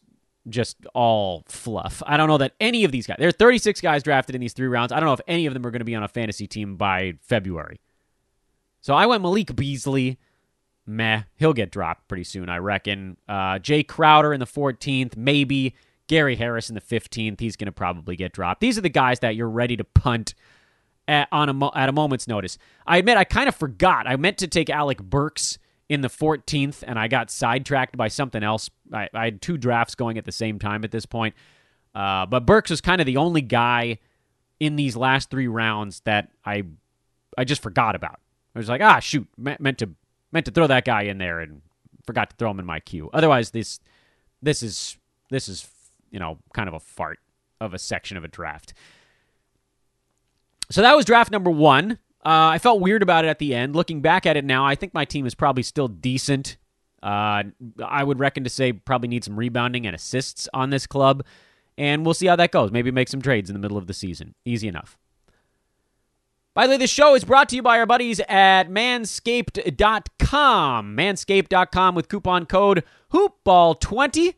just all fluff. I don't know that any of these guys, there are 36 guys drafted in these three rounds. I don't know if any of them are going to be on a fantasy team by February. So I went Malik Beasley. Meh. He'll get dropped pretty soon, I reckon. Uh, Jae Crowder in the 14th, maybe. Gary Harris in the 15th. He's going to probably get dropped. These are the guys that you're ready to punt at, on a at a moment's notice. I admit I kind of forgot. I meant to take Alec Burks in the 14th, and I got sidetracked by something else. I, I had two drafts going at the same time at this point. Uh, but Burks was kind of the only guy in these last three rounds that I I just forgot about. I was like, ah, shoot, meant to meant to throw that guy in there and forgot to throw him in my queue. Otherwise, this this is this is you know, kind of a fart of a section of a draft. So that was draft number one. Uh, I felt weird about it at the end. Looking back at it now, I think my team is probably still decent. Uh, I would reckon to say probably need some rebounding and assists on this club, and we'll see how that goes. Maybe make some trades in the middle of the season. Easy enough. By the way, this show is brought to you by our buddies at manscaped.com. Manscaped.com with coupon code HoopBall20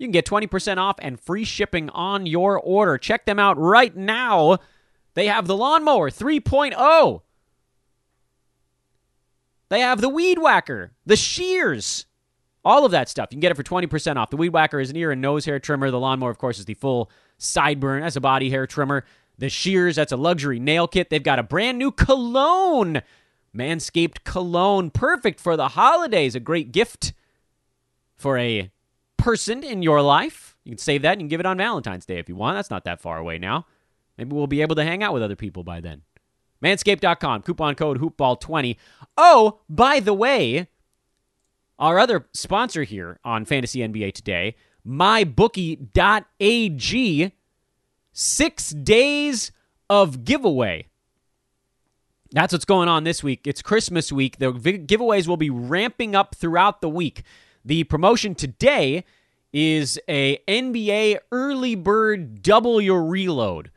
you can get 20% off and free shipping on your order. Check them out right now. They have the Lawnmower 3.0. They have the Weed Whacker, the Shears, all of that stuff. You can get it for 20% off. The Weed Whacker is an ear and nose hair trimmer. The Lawnmower, of course, is the full sideburn as a body hair trimmer. The Shears, that's a luxury nail kit. They've got a brand new cologne, Manscaped Cologne, perfect for the holidays. A great gift for a person in your life. You can save that and you can give it on Valentine's Day if you want. That's not that far away now. Maybe we'll be able to hang out with other people by then. Manscaped.com, coupon code HoopBall20. Oh, by the way, our other sponsor here on Fantasy NBA today, mybookie.ag, six days of giveaway. That's what's going on this week. It's Christmas week. The giveaways will be ramping up throughout the week. The promotion today is a NBA early bird double your reload.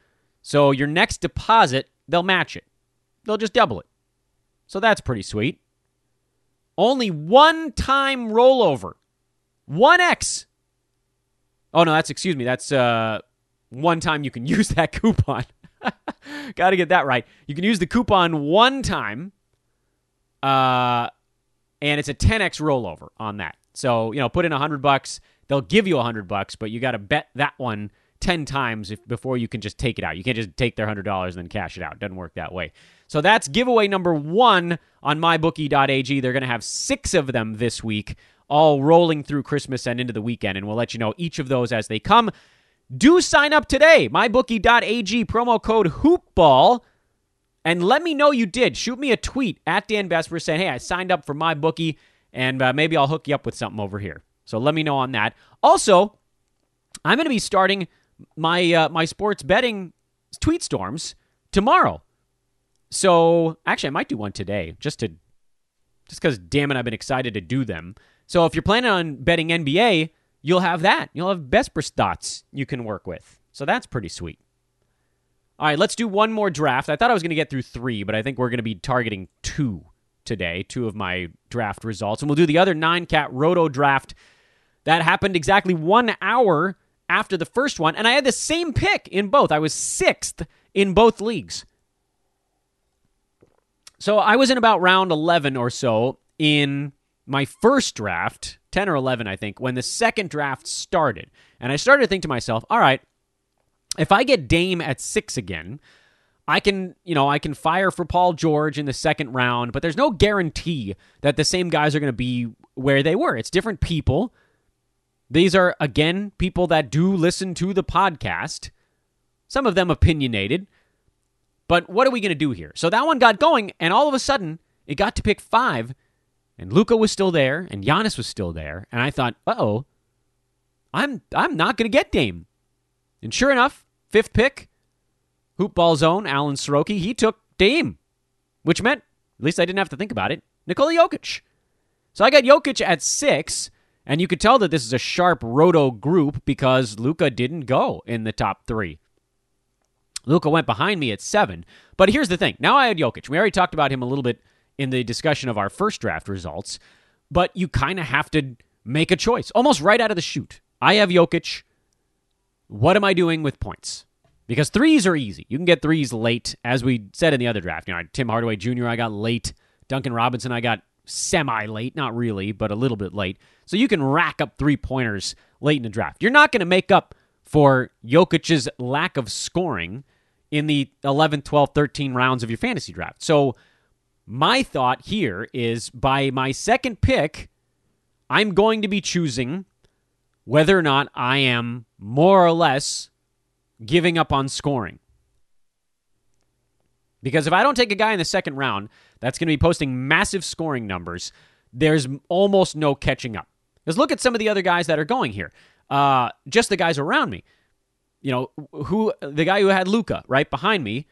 So your next deposit, they'll match it. They'll just double it. So that's pretty sweet. Only one time rollover. 1x. Oh no, that's excuse me. That's uh one time you can use that coupon. Got to get that right. You can use the coupon one time, uh, and it's a 10x rollover on that. So you know, put in a hundred bucks, they'll give you a hundred bucks, but you got to bet that one 10 times if, before you can just take it out. You can't just take their $100 and then cash it out. It doesn't work that way. So that's giveaway number one on mybookie.ag. They're going to have six of them this week, all rolling through Christmas and into the weekend. And we'll let you know each of those as they come. Do sign up today. MyBookie.ag, promo code HoopBall. And let me know you did. Shoot me a tweet at Dan Besbris saying, hey, I signed up for MyBookie, and uh, maybe I'll hook you up with something over here. So let me know on that. Also, I'm going to be starting my uh, my sports betting tweet storms tomorrow. So actually, I might do one today, just to just because damn it, I've been excited to do them. So if you're planning on betting NBA, you'll have that. You'll have Besbris thoughts you can work with. So that's pretty sweet. All right, let's do one more draft. I thought I was going to get through three, but I think we're going to be targeting two today, two of my draft results. And we'll do the other nine cat roto draft that happened exactly one hour after the first one. And I had the same pick in both. I was sixth in both leagues. So I was in about round 11 or so in my first draft 10 or 11, I think, when the second draft started. And I started to think to myself, all right, if I get Dame at six again, I can, you know, I can fire for Paul George in the second round, but there's no guarantee that the same guys are going to be where they were. It's different people. These are, again, people that do listen to the podcast, some of them opinionated. But what are we going to do here? So that one got going, and all of a sudden, it got to pick five, and Luka was still there, and Giannis was still there, and I thought, uh oh, I'm I'm not going to get Dame. And sure enough, fifth pick, hoopball zone, Alan Soroki, he took Dame, which meant at least I didn't have to think about it. Nikola Jokic. So I got Jokic at six, and you could tell that this is a sharp roto group because Luka didn't go in the top three. Luka went behind me at seven. But here's the thing. Now I had Jokic. We already talked about him a little bit in the discussion of our first draft results, but you kind of have to make a choice almost right out of the chute. I have Jokic. What am I doing with points? Because threes are easy. You can get threes late, as we said in the other draft. You know, Tim Hardaway Jr. I got late. Duncan Robinson I got semi late, not really, but a little bit late. So you can rack up three pointers late in the draft. You're not going to make up for Jokic's lack of scoring in the 11, 12, 13 rounds of your fantasy draft. So my thought here is by my second pick, I'm going to be choosing whether or not I am more or less giving up on scoring. Because if I don't take a guy in the second round that's going to be posting massive scoring numbers, there's almost no catching up. Because look at some of the other guys that are going here. Uh, just the guys around me. You know, who the guy who had Luka right behind me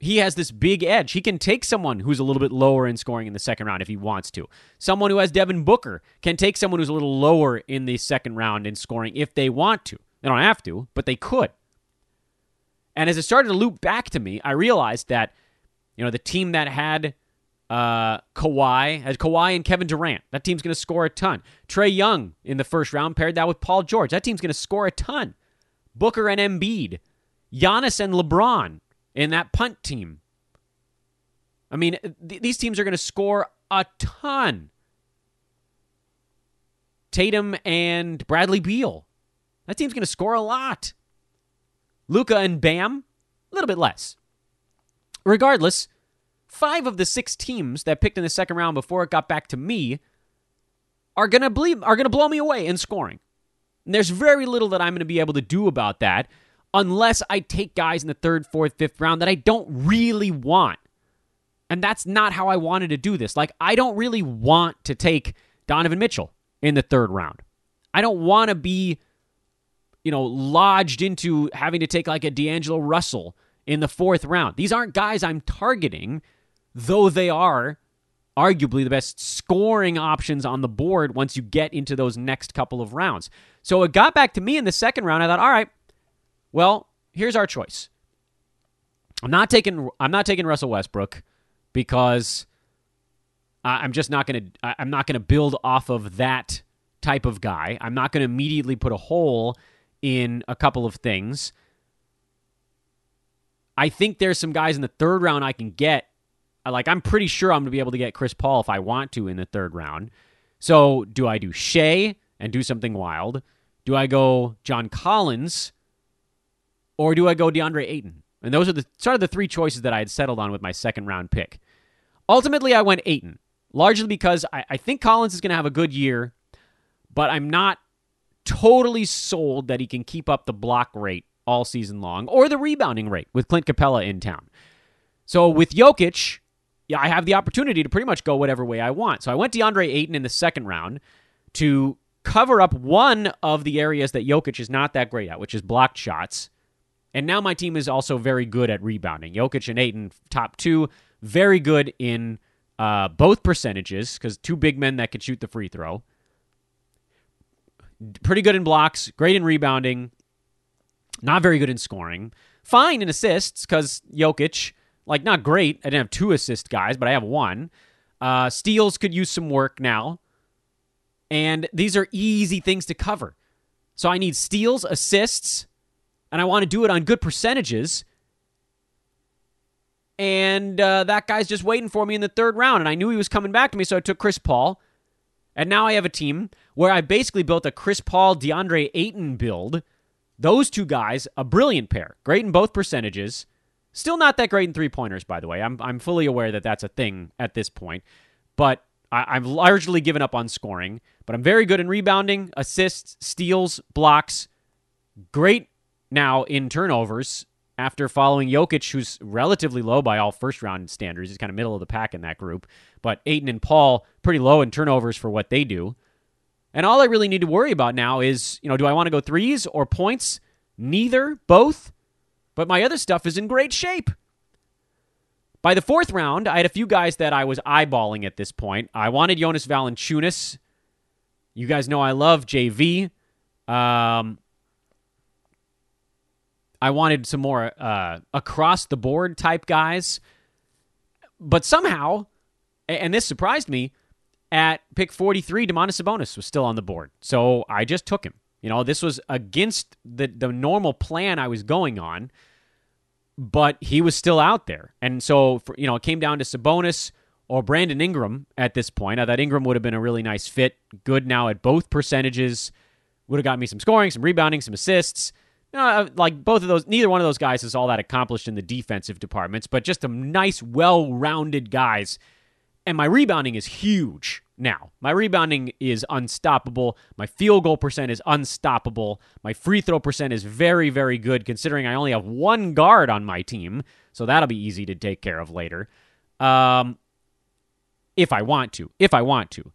he has this big edge. He can take someone who's a little bit lower in scoring in the second round if he wants to. Someone who has Devin Booker can take someone who's a little lower in the second round in scoring if they want to. They don't have to, but they could. And as it started to loop back to me, I realized that, you know, the team that had uh, Kawhi, had Kawhi and Kevin Durant, that team's going to score a ton. Trae Young in the first round paired that with Paul George. That team's going to score a ton. Booker and Embiid. Giannis and LeBron in that punt team. I mean, th- these teams are going to score a ton. Tatum and Bradley Beal. That team's going to score a lot. Luka and Bam, a little bit less. Regardless, five of the six teams that picked in the second round before it got back to me are to bleed, are to blow me away in scoring. And there's very little that I'm to be able to do about that unless I take guys in the third, fourth, fifth round that I don't really want. And that's not how I wanted to do this. Like, I don't really want to take Donovan Mitchell in the third round. I don't want to be, you know, lodged into having to take like a D'Angelo Russell in the fourth round. These aren't guys I'm targeting, though they are arguably the best scoring options on the board once you get into those next couple of rounds. So it got back to me in the second round. I thought, all right, well, here's our choice. I'm not taking I'm not taking Russell Westbrook because I'm just not going to I'm not going to build off of that type of guy. I'm not going to immediately put a hole in a couple of things. I think there's some guys in the third round I can get. Like I'm pretty sure I'm going to be able to get Chris Paul if I want to in the third round. So do I do Shai and do something wild? Do I go John Collins or do I go DeAndre Ayton? And those are the sort of the three choices that I had settled on with my second round pick. Ultimately, I went Ayton, largely because I, I think Collins is going to have a good year, but I'm not totally sold that he can keep up the block rate all season long or the rebounding rate with Clint Capela in town. So with Jokic, yeah, I have the opportunity to pretty much go whatever way I want. So I went DeAndre Ayton in the second round to cover up one of the areas that Jokic is not that great at, which is blocked shots. And now my team is also very good at rebounding. Jokic and Ayton, top two, very good in uh, both percentages because two big men that can shoot the free throw. Pretty good in blocks, great in rebounding, not very good in scoring. Fine in assists because Jokic, like not great. I didn't have two assist guys, but I have one. Uh, steals could use some work now. And these are easy things to cover. So I need steals, assists, and I want to do it on good percentages. And uh, that guy's just waiting for me in the third round. And I knew he was coming back to me, so I took Chris Paul. And now I have a team where I basically built a Chris Paul, DeAndre Ayton build. Those two guys, a brilliant pair. Great in both percentages. Still not that great in three pointers, by the way. I'm, I'm fully aware that that's a thing at this point. But I, I've largely given up on scoring. But I'm very good in rebounding, assists, steals, blocks. Great now in turnovers after following Jokic, who's relatively low by all first round standards. He's kind of middle of the pack in that group. But Ayton and Paul, pretty low in turnovers for what they do. And all I really need to worry about now is, you know, do I want to go threes or points? Neither, both. But my other stuff is in great shape. By the fourth round, I had a few guys that I was eyeballing at this point. I wanted Jonas Valanciunas. You guys know I love JV. Um, I wanted some more uh, across the board type guys. But somehow, and this surprised me, at pick 43, Domantas Sabonis was still on the board. So I just took him. You know, this was against the, the normal plan I was going on, but he was still out there. And so, for, you know, it came down to Sabonis or Brandon Ingram at this point. I thought Ingram would have been a really nice fit. Good now at both percentages. Would have got me some scoring, some rebounding, some assists. Uh, like both of those, neither one of those guys is all that accomplished in the defensive departments, but just some nice, well rounded guys. And my rebounding is huge now. My rebounding is unstoppable. My field goal percent is unstoppable. My free throw percent is very, very good considering I only have one guard on my team. So that'll be easy to take care of later. Um, if I want to. If I want to.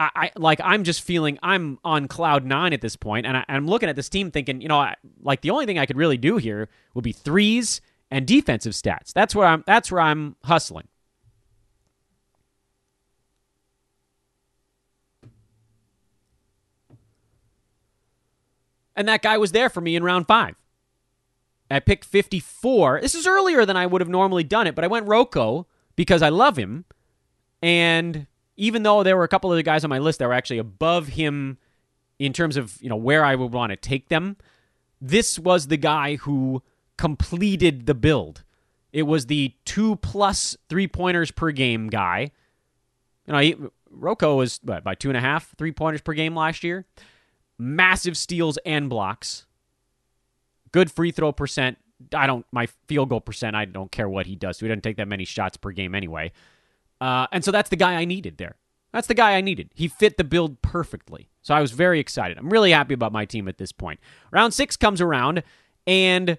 I, I, like I'm just feeling I'm on cloud nine at this point, and I, am looking at this team thinking, you know, I, like the only thing I could really do here would be threes and defensive stats. That's where I'm. That's where I'm hustling. And that guy was there for me in round five. At pick 54. This is earlier than I would have normally done it, but I went Rocco because I love him. And even though there were a couple of the guys on my list that were actually above him in terms of you know where I would want to take them, this was the guy who completed the build. It was the two plus three pointers per game guy. You know, he, Rocco was what, by two and a half three pointers per game last year. Massive steals and blocks. Good free throw percent. I don't my field goal percent. I don't care what he does. He doesn't take that many shots per game anyway. Uh, and so that's the guy I needed there. That's the guy I needed. He fit the build perfectly. So I was very excited. I'm really happy about my team at this point. Round six comes around, and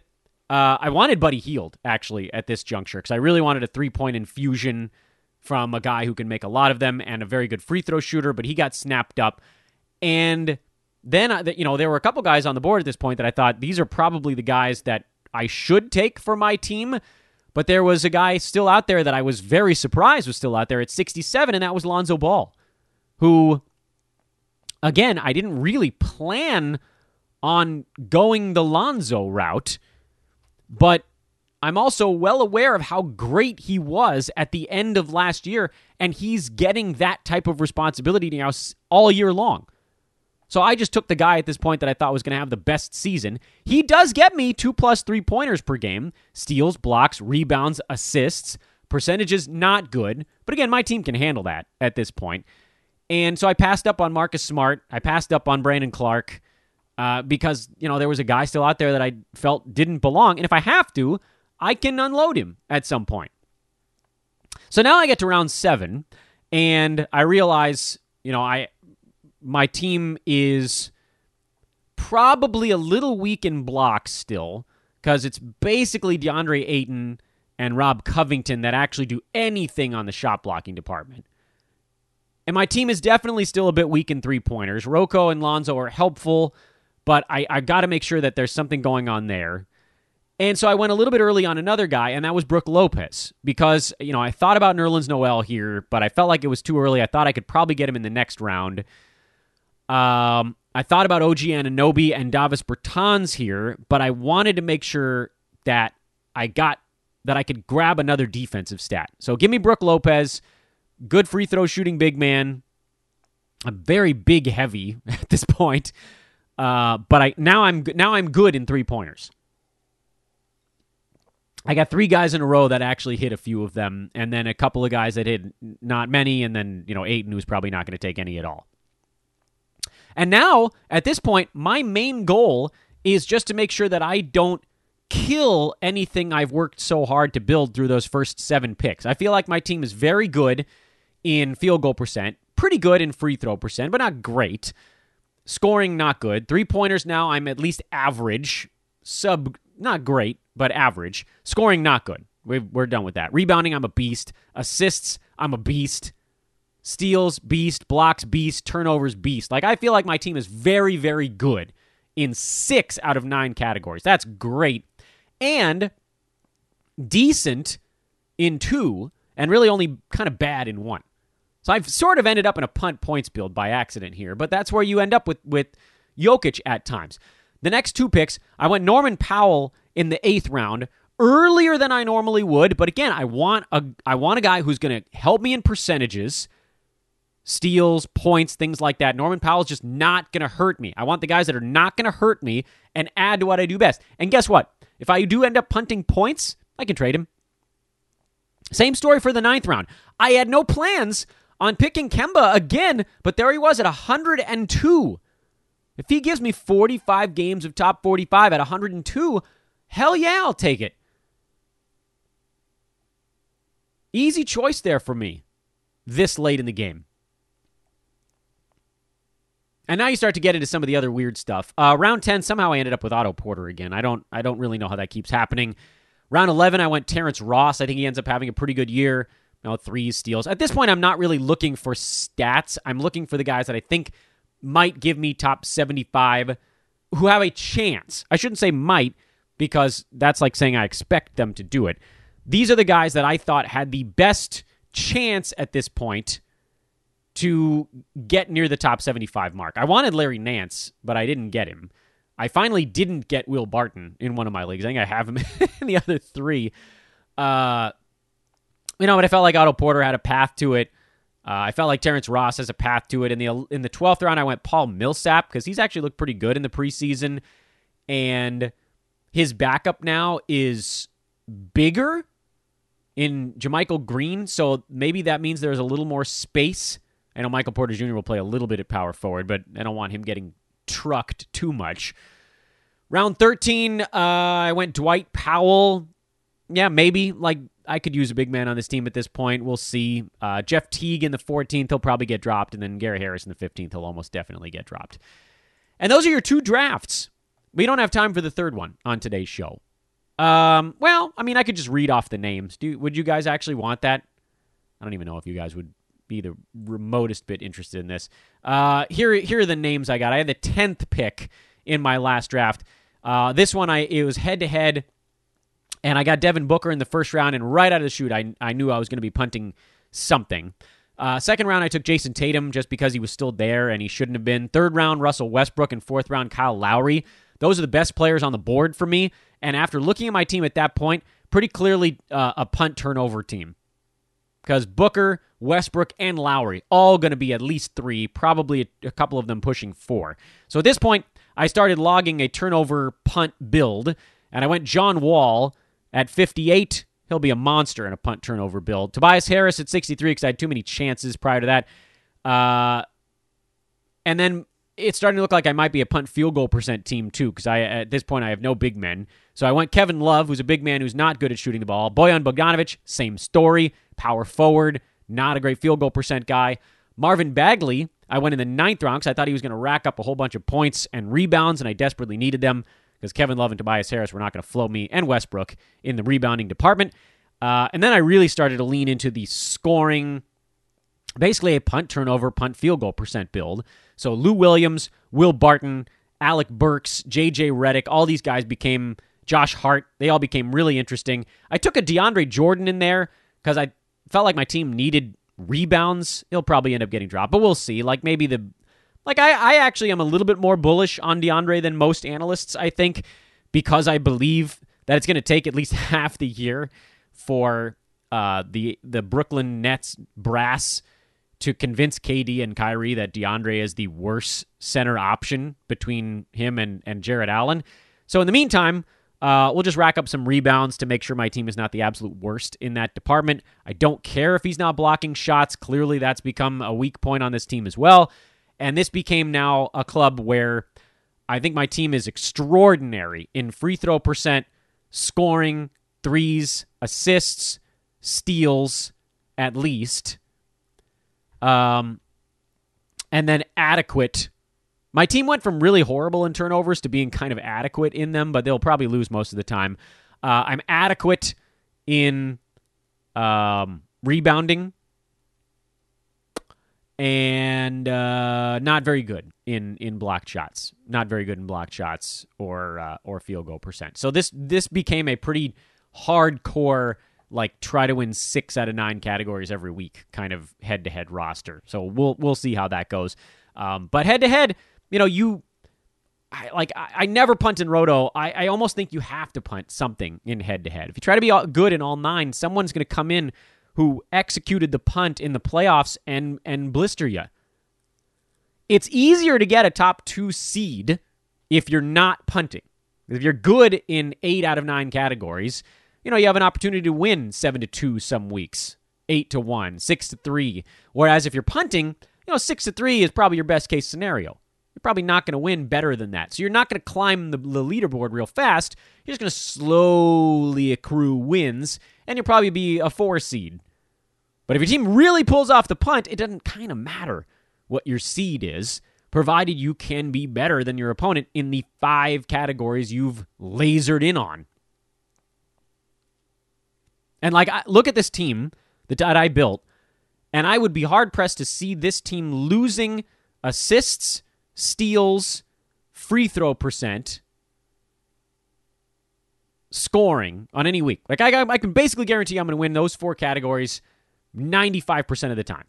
uh, I wanted Buddy Hield, actually, at this juncture, because I really wanted a three point infusion from a guy who can make a lot of them and a very good free throw shooter, but he got snapped up. And then, you know, there were a couple guys on the board at this point that I thought these are probably the guys that I should take for my team. But there was a guy still out there that I was very surprised was still out there at 67, and that was Lonzo Ball, who, again, I didn't really plan on going the Lonzo route, but I'm also well aware of how great he was at the end of last year, and he's getting that type of responsibility now all year long. So I just took the guy at this point that I thought was going to have the best season. He does get me two plus three pointers per game steals, blocks, rebounds, assists. Percentages not good, but again, my team can handle that at this point. And so I passed up on Marcus Smart. I passed up on Brandon Clarke uh, because you know there was a guy still out there that I felt didn't belong. And if I have to, I can unload him at some point. So now I get to round seven, and I realize, you know, I my team is probably a little weak in blocks still because it's basically DeAndre Ayton and Rob Covington that actually do anything on the shot blocking department. And my team is definitely still a bit weak in three pointers. Rocco and Lonzo are helpful, but I, I got to make sure that there's something going on there. And so I went a little bit early on another guy, and that was Brook Lopez, because, you know, I thought about Nerlens Noel here, but I felt like it was too early. I thought I could probably get him in the next round. Um, I thought about OG Anunoby and Davis Bertans here, but I wanted to make sure that I got that I could grab another defensive stat. So give me Brook Lopez, good free throw shooting big man. A very big heavy at this point. Uh, but I now I'm now I'm good in three pointers. I got three guys in a row that actually hit a few of them, and then a couple of guys that hit not many, and then you know Ayton who's probably not going to take any at all. And now at this point, my main goal is just to make sure that I don't kill anything I've worked so hard to build through those first seven picks. I feel like my team is very good in field goal percent, pretty good in free throw percent, but not great. Scoring, not good. Three pointers now, I'm at least average. Sub, not great but average. Scoring, not good. We're done with that. Rebounding, I'm a beast. Assists, I'm a beast. Steals, beast. Blocks, beast. Turnovers, beast. Like, I feel like my team is very, very good in six out of nine categories. That's great. And decent in two, and really only kind of bad in one. So I've sort of ended up in a punt points build by accident here, but that's where you end up with, with Jokic at times. The next two picks, I went Norman Powell in the eighth round earlier than I normally would. But again, I want a I want a guy who's going to help me in percentages, steals, points, things like that. Norman Powell's just not going to hurt me. I want the guys that are not going to hurt me and add to what I do best. And guess what? If I do end up punting points, I can trade him. Same story for the ninth round. I had no plans on picking Kemba again, but there he was at 102. If he gives me 45 games of top 45 at 102, Hell yeah, I'll take it. Easy choice there for me this late in the game. And now you start to get into some of the other weird stuff. Uh, round 10, somehow I ended up with Otto Porter again. I don't I don't really know how that keeps happening. Round 11, I went Terrence Ross. I think he ends up having a pretty good year. Know, three steals. At this point, I'm not really looking for stats. I'm looking for the guys that I think might give me top 75 who have a chance. I shouldn't say might because that's like saying I expect them to do it. These are the guys that I thought had the best chance at this point to get near the top 75 mark. I wanted Larry Nance, but I didn't get him. I finally didn't get Will Barton in one of my leagues. I think I have him in the other three. Uh, you know, but I felt like Otto Porter had a path to it. Uh, I felt like Terrence Ross has a path to it. In the in the twelfth round, I went Paul Millsap because he's actually looked pretty good in the preseason, and his backup now is bigger in JaMychal Green, so maybe that means there's a little more space. I know Michael Porter Jr. will play a little bit at power forward, but I don't want him getting trucked too much. Round 13, uh, I went Dwight Powell. Yeah, maybe. Like, I could use a big man on this team at this point. We'll see. Uh, Jeff Teague in the 14th, he'll probably get dropped. And then Gary Harris in the 15th, he'll almost definitely get dropped. And those are your two drafts. We don't have time for the third one on today's show. Um, well, I mean, I could just read off the names. Do would you guys actually want that? I don't even know if you guys would be the remotest bit interested in this. Uh, here, here are the names I got. I had the tenth pick in my last draft. Uh, this one, I it was head to head And I got Devin Booker in the first round, and right out of the shoot, I, I knew I was going to be punting something. Uh, second round, I took Jayson Tatum just because he was still there and he shouldn't have been. Third round, Russell Westbrook, and fourth round, Kyle Lowry. Those are the best players on the board for me. And after looking at my team at that point, pretty clearly uh, a punt turnover team. Because Booker, Westbrook, and Lowry all going to be at least three, probably a, couple of them pushing four. So at this point, I started logging a turnover punt build, and I went John Wall at 58. He'll be a monster in a punt turnover build. Tobias Harris at 63 because I had too many chances prior to that. Uh, and then it's starting to look like I might be a punt field goal percent team too, because I at this point I have no big men. So I went Kevin Love, who's a big man who's not good at shooting the ball. Bojan Bogdanovic, same story, power forward, not a great field goal percent guy. Marvin Bagley, I went in the ninth round because I thought he was going to rack up a whole bunch of points and rebounds, and I desperately needed them because Kevin Love and Tobias Harris were not going to flow me and Westbrook in the rebounding department. Uh, and then I really started to lean into the scoring, basically a punt turnover, punt field goal percent build. So Lou Williams, Will Barton, Alec Burks, JJ Redick, all these guys became Josh Hart. They all became really interesting. I took a DeAndre Jordan in there because I felt like my team needed rebounds. He'll probably end up getting dropped, but we'll see. Like maybe the like I, I actually am a little bit more bullish on DeAndre than most analysts, I think, because I believe that it's going to take at least half the year for uh, the the Brooklyn Nets brass to convince KD and Kyrie that DeAndre is the worst center option between him and, and Jarrett Allen. So in the meantime, uh, we'll just rack up some rebounds to make sure my team is not the absolute worst in that department. I don't care if he's not blocking shots. Clearly, that's become a weak point on this team as well. And this became now a club where I think my team is extraordinary in free throw percent, scoring, threes, assists, steals, at least. Um, and then adequate. My team went from really horrible in turnovers to being kind of adequate in them, but they'll probably lose most of the time. Uh, I'm adequate in um, rebounding and uh, not very good in in blocked shots. Not very good in blocked shots or uh, or field goal percent. So this this became a pretty hardcore like try to win six out of nine categories every week kind of head to head roster. So we'll we'll see how that goes. Um, but head to head, you know, you I, like I, I, never punt in roto. I, I almost think you have to punt something in head to head. If you try to be good in all nine, someone's going to come in who executed the punt in the playoffs and and blister you. It's easier to get a top two seed if you're not punting. If you're good in eight out of nine categories, you know you have an opportunity to win seven to two some weeks, eight to one, six to three. Whereas if you're punting, you know six to three is probably your best case scenario. You're probably not going to win better than that. So you're not going to climb the, the leaderboard real fast. You're just going to slowly accrue wins, and you'll probably be a four seed. But if your team really pulls off the punt, it doesn't kind of matter what your seed is, provided you can be better than your opponent in the five categories you've lasered in on. And like, look at this team that I built, and I would be hard pressed to see this team losing assists, steals, free throw percent, scoring on any week. Like I, I can basically guarantee I'm going to win those four categories 95% of the time.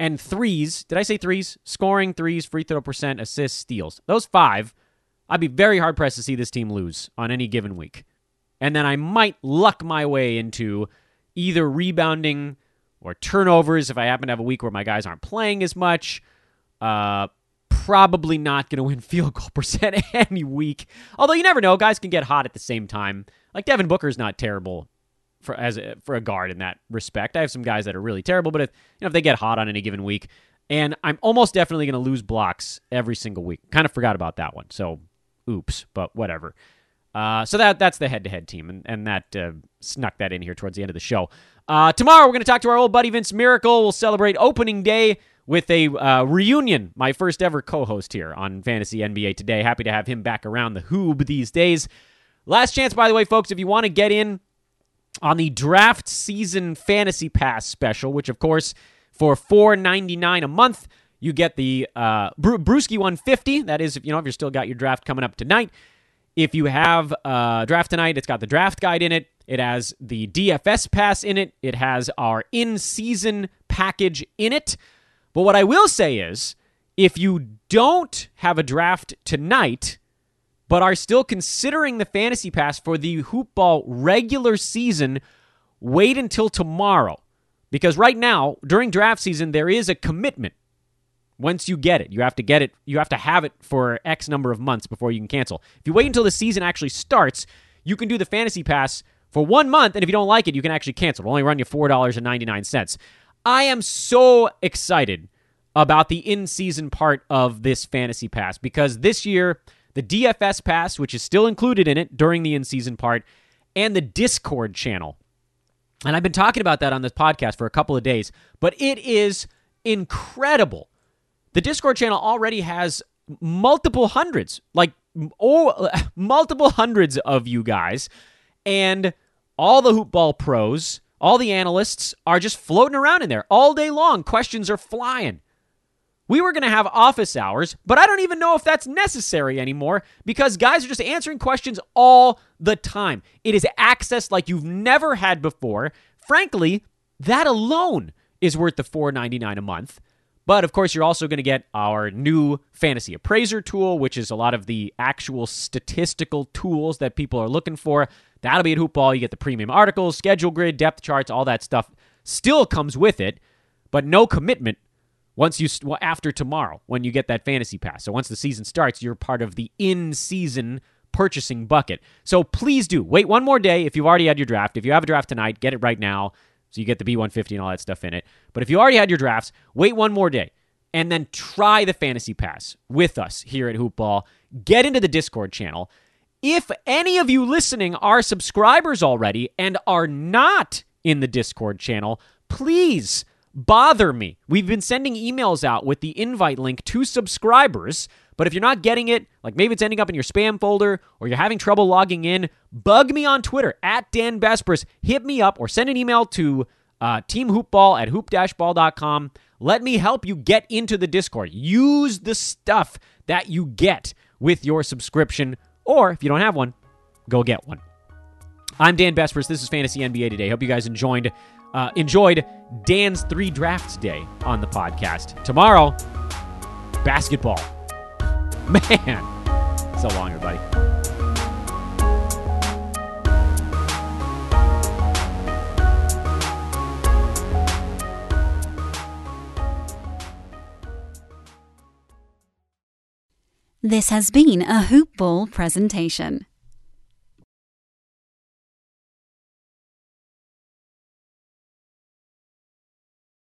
And threes, did I say threes? Scoring, threes, free throw percent, assists, steals. Those five, I'd be very hard pressed to see this team lose on any given week. And then I might luck my way into either rebounding or turnovers if I happen to have a week where my guys aren't playing as much. Uh, probably not going to win field goal percent any week. Although you never know, guys can get hot at the same time. Like Devin Booker's not terrible for as a, for a guard in that respect. I have some guys that are really terrible, but if you know if they get hot on any given week, and I'm almost definitely going to lose blocks every single week. Kind of forgot about that one, so oops, but whatever. Uh, so that that's the head-to-head team, and, and that uh, snuck that in here towards the end of the show. Uh, tomorrow we're going to talk to our old buddy Vince Miracle. We'll celebrate opening day with a uh, reunion. My first ever co-host here on Fantasy NBA today. Happy to have him back around the hoob these days. Last chance, by the way, folks. If you want to get in on the draft season fantasy pass special, which of course for four ninety nine a month you get the uh, Bruski 150. That is, if you know if you're still got your draft coming up tonight. If you have uh, draft tonight, it's got the draft guide in it. It has the DFS pass in it. It has our in season package in it. But what I will say is if you don't have a draft tonight, but are still considering the fantasy pass for the hoopball regular season, wait until tomorrow. Because right now, during draft season, there is a commitment once you get it, you have to get it, you have to have it for X number of months before you can cancel. If you wait until the season actually starts, you can do the fantasy pass for one month, and if you don't like it, you can actually cancel. It'll only run you $4.99. I am so excited about the in season part of this fantasy pass because this year, the DFS pass, which is still included in it during the in season part, and the Discord channel. And I've been talking about that on this podcast for a couple of days, but it is incredible the Discord channel already has multiple hundreds, like oh, multiple hundreds of you guys, and all the hoopball pros, all the analysts are just floating around in there all day long. Questions are flying. We were going to have office hours, but I don't even know if that's necessary anymore because guys are just answering questions all the time. It is access like you've never had before. Frankly, that alone is worth the $4.99 a month. But of course, you're also going to get our new fantasy appraiser tool, which is a lot of the actual statistical tools that people are looking for. That'll be at Hoopball. You get the premium articles, schedule grid, depth charts, all that stuff still comes with it, but no commitment once you well, after tomorrow when you get that fantasy pass. So once the season starts, you're part of the in-season purchasing bucket. So please do wait one more day if you've already had your draft. If you have a draft tonight, get it right now. So you get the B150 and all that stuff in it. But if you already had your drafts, wait one more day and then try the fantasy pass with us here at Hoopball. Get into the Discord channel. If any of you listening are subscribers already and are not in the Discord channel, please bother me. We've been sending emails out with the invite link to subscribers but if you're not getting it, like maybe it's ending up in your spam folder or you're having trouble logging in, bug me on Twitter at Dan Besbris. Hit me up or send an email to uh, teamhoopball at hoop-ball.com. Let me help you get into the Discord. Use the stuff that you get with your subscription, or if you don't have one, go get one. I'm Dan Besbris. This is Fantasy NBA Today. Hope you guys enjoyed uh, enjoyed Dan's three drafts day on the podcast. Tomorrow, basketball. Man, so long, everybody. This has been a Hoop Ball presentation.